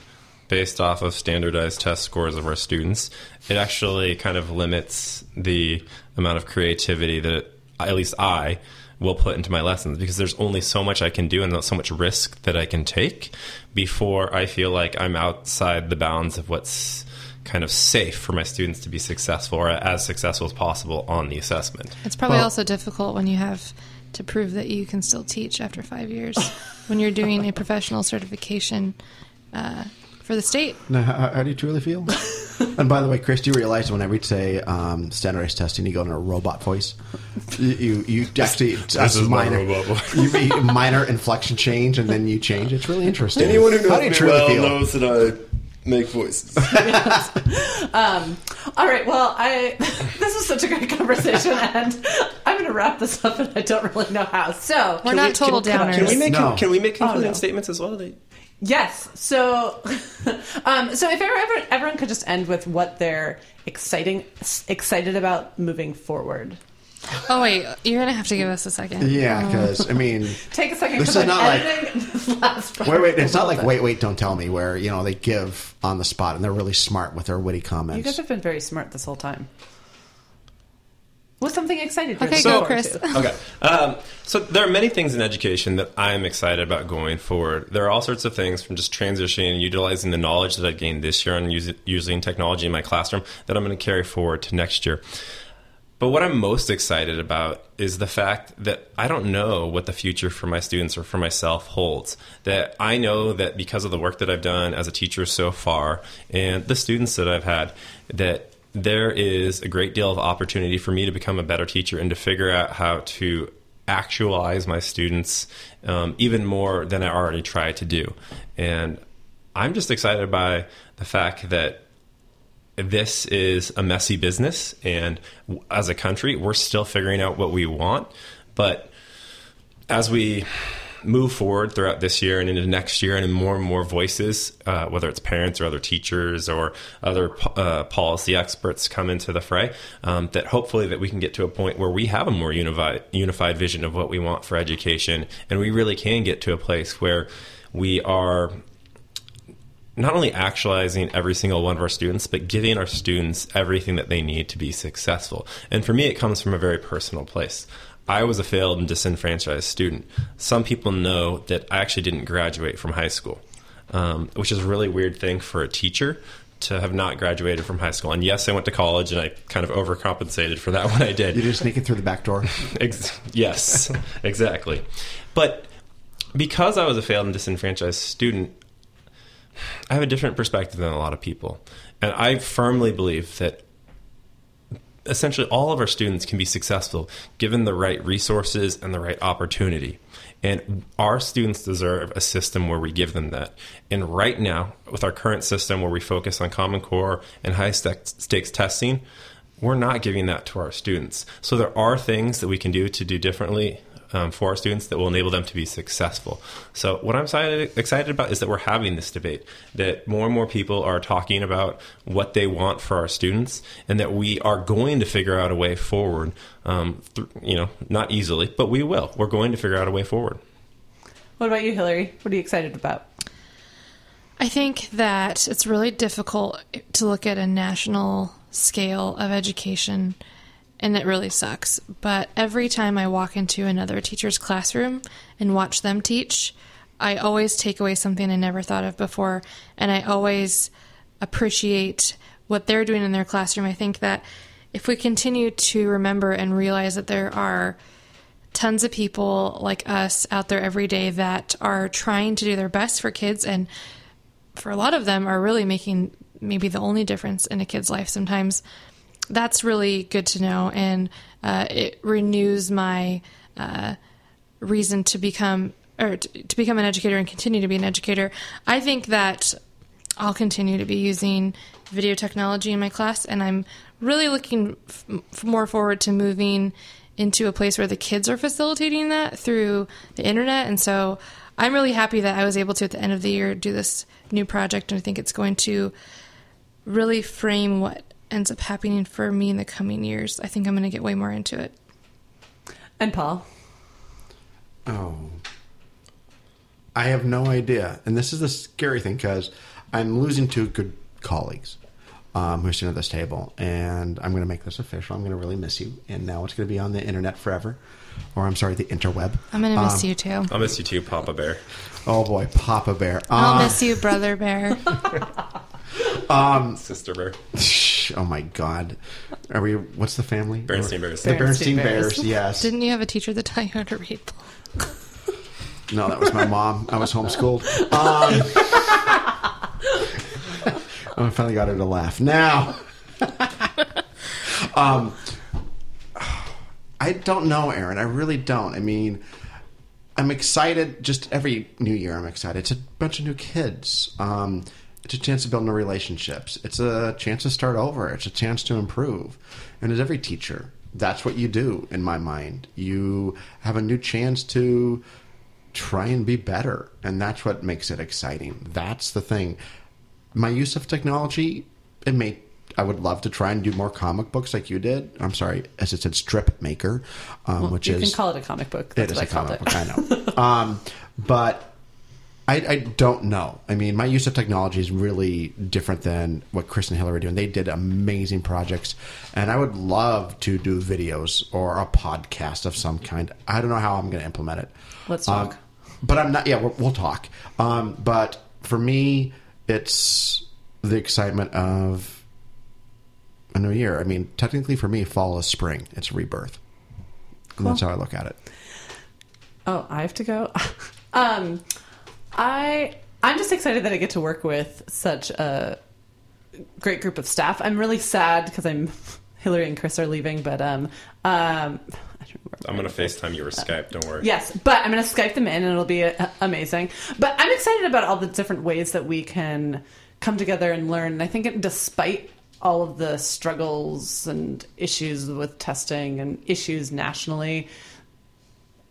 based off of standardized test scores of our students, it actually kind of limits the amount of creativity that at least I will put into my lessons because there's only so much I can do and so much risk that I can take before I feel like I'm outside the bounds of what's kind of safe for my students to be successful or as successful as possible on the assessment. It's probably Well- also difficult when you have to prove that you can still teach after five years when you're doing a professional certification uh, for the state. Now, how, how do you truly feel? and by the way, Chris, do you realize whenever you say um, standardized testing, you go in a robot voice? You you, you actually that's is minor you, you- minor inflection change, and then you change. It's really interesting. Anyone who knows how do you me truly well feel? knows that I make voices. All right. Well, I this is such a great conversation, and I'm going to wrap this up, and I don't really know how. So We're not total can, downers. Can we make No. can we make concluding no. statements as well? They- Yes. So, um, so if ever, everyone could just end with what they're exciting, excited about moving forward. Oh wait, you're gonna have to give us a second. Yeah, because I mean, Take a second. This 'cause is I'm not like- this last part wait, wait. It's not like bit. wait, wait, don't tell me. Where you know they give on the spot and they're really smart with their witty comments. You guys have been very smart this whole time. What's something excited? Okay, you're go, Chris. Okay. Um, so there are many things in education that I'm excited about going forward. There are all sorts of things from just transitioning and utilizing the knowledge that I've gained this year on using, using technology in my classroom that I'm going to carry forward to next year. But what I'm most excited about is the fact that I don't know what the future for my students or for myself holds. That I know that because of the work that I've done as a teacher so far and the students that I've had, that there is a great deal of opportunity for me to become a better teacher and to figure out how to actualize my students um, even more than I already try to do. And I'm just excited by the fact that this is a messy business and as a country we're still figuring out what we want. But as we move forward throughout this year and into next year and more and more voices uh, whether it's parents or other teachers or other uh, policy experts come into the fray um, that hopefully that we can get to a point where we have a more unified unified vision of what we want for education. And we really can get to a place where we are not only actualizing every single one of our students, but giving our students everything that they need to be successful. And for me, it comes from a very personal place. I was a failed and disenfranchised student. Some people know that I actually didn't graduate from high school, um, which is a really weird thing for a teacher to have not graduated from high school. And yes, I went to college and I kind of overcompensated for that when I did. You just sneak it through the back door. Ex- yes, exactly. But because I was a failed and disenfranchised student, I have a different perspective than a lot of people. And I firmly believe that essentially all of our students can be successful given the right resources and the right opportunity. And our students deserve a system where we give them that. And right now, with our current system where we focus on Common Core and high stakes testing, we're not giving that to our students. So there are things that we can do to do differently um, for our students that will enable them to be successful. So what I'm excited, excited about is that we're having this debate, that more and more people are talking about what they want for our students, and that we are going to figure out a way forward. Um, th- you know, not easily, but we will. We're going to figure out a way forward. What about you, Hillary? What are you excited about? I think that it's really difficult to look at a national scale of education, and it really sucks. But every time I walk into another teacher's classroom and watch them teach, I always take away something I never thought of before, and I always appreciate what they're doing in their classroom. I think that if we continue to remember and realize that there are tons of people like us out there every day that are trying to do their best for kids and for a lot of them are really making maybe the only difference in a kid's life sometimes that's really good to know and uh, it renews my uh, reason to become or to, to become an educator and continue to be an educator. I think that i'll continue to be using video technology in my class and i'm really looking f- more forward to moving into a place where the kids are facilitating that through the internet and so i'm really happy that i was able to at the end of the year do this new project and i think it's going to really frame what ends up happening for me in the coming years i think i'm going to get way more into it And Paul. Oh. I have no idea. And this is the scary thing because I'm losing two good colleagues um, who are sitting at this table, and I'm going to make this official. I'm going to really miss you, and now it's going to be on the internet forever, or I'm sorry, the interweb. I'm gonna miss Um, you too. I'll miss you too, Papa Bear. Oh boy, Papa Bear. I'll Um, miss you, brother bear. um, Sister Bear. oh my God, are we? What's the family? Bernstein Bears. The Bernstein Bernstein Bears. Bears. Yes. Didn't you have a teacher that taught you how to read? No, that was my mom. I was homeschooled. Um, I finally got her to laugh. Now, um, I don't know, Aaron. I really don't. I mean, I'm excited. Just every new year, I'm excited. It's a bunch of new kids. Um, it's a chance to build new relationships. It's a chance to start over. It's a chance to improve. And as every teacher, that's what you do. In my mind, you have a new chance to try and be better, and that's what makes it exciting. That's the thing. My use of technology, it may. I would love to try and do more comic books like you did. I'm sorry, as it said, strip maker, um, which you is can call it a comic book. it That's is what a I comic it. book. I know. um, but I, I don't know. I mean, my use of technology is really different than what Chris and Hillary are doing. They did amazing projects, and I would love to do videos or a podcast of some kind. I don't know how I'm going to implement it. Let's Um, talk. but I'm not. Yeah, we'll, we'll talk. Um, but for me, it's the excitement of a new year. I mean, technically, for me, fall is spring. It's rebirth. And that's how I look at it. Oh, I have to go. um, I I'm just excited that I get to work with such a great group of staff. I'm really sad because I'm Hillary and Chris are leaving, but um, um, I don't remember. I'm going to FaceTime you or Skype. Don't worry. Yes, but I'm going to Skype them in, and it'll be uh, amazing. But I'm excited about all the different ways that we can come together and learn. And I think, it, despite all of the struggles and issues with testing and issues nationally,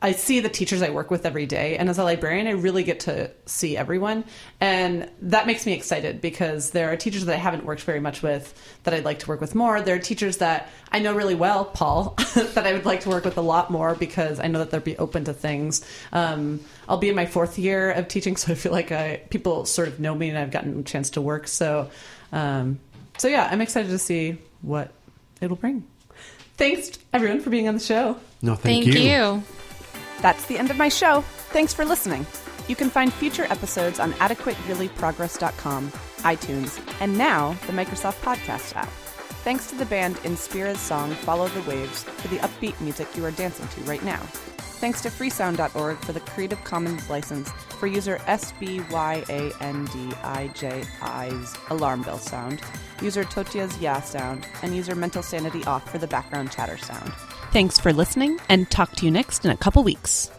I see the teachers I work with every day, and as a librarian, I really get to see everyone, and that makes me excited because there are teachers that I haven't worked very much with that I'd like to work with more. There are teachers that I know really well, Paul, that I would like to work with a lot more because I know that they'll be open to things. Um, I'll be in my fourth year of teaching, so I feel like I people sort of know me and I've gotten a chance to work. So, um, so yeah, I'm excited to see what it'll bring. Thanks everyone for being on the show. No, thank, Thank you. That's the end of my show. Thanks for listening. You can find future episodes on adequateyearlyprogress.com, iTunes, and now the Microsoft Podcast app. Thanks to the band Inspira's song Follow the Waves for the upbeat music you are dancing to right now. Thanks to freesound.org for the Creative Commons license for user SBYANDIJI's alarm bell sound, user Totia's Yeah sound, and user Mental Sanity Off for the background chatter sound. Thanks for listening, and talk to you next in a couple weeks.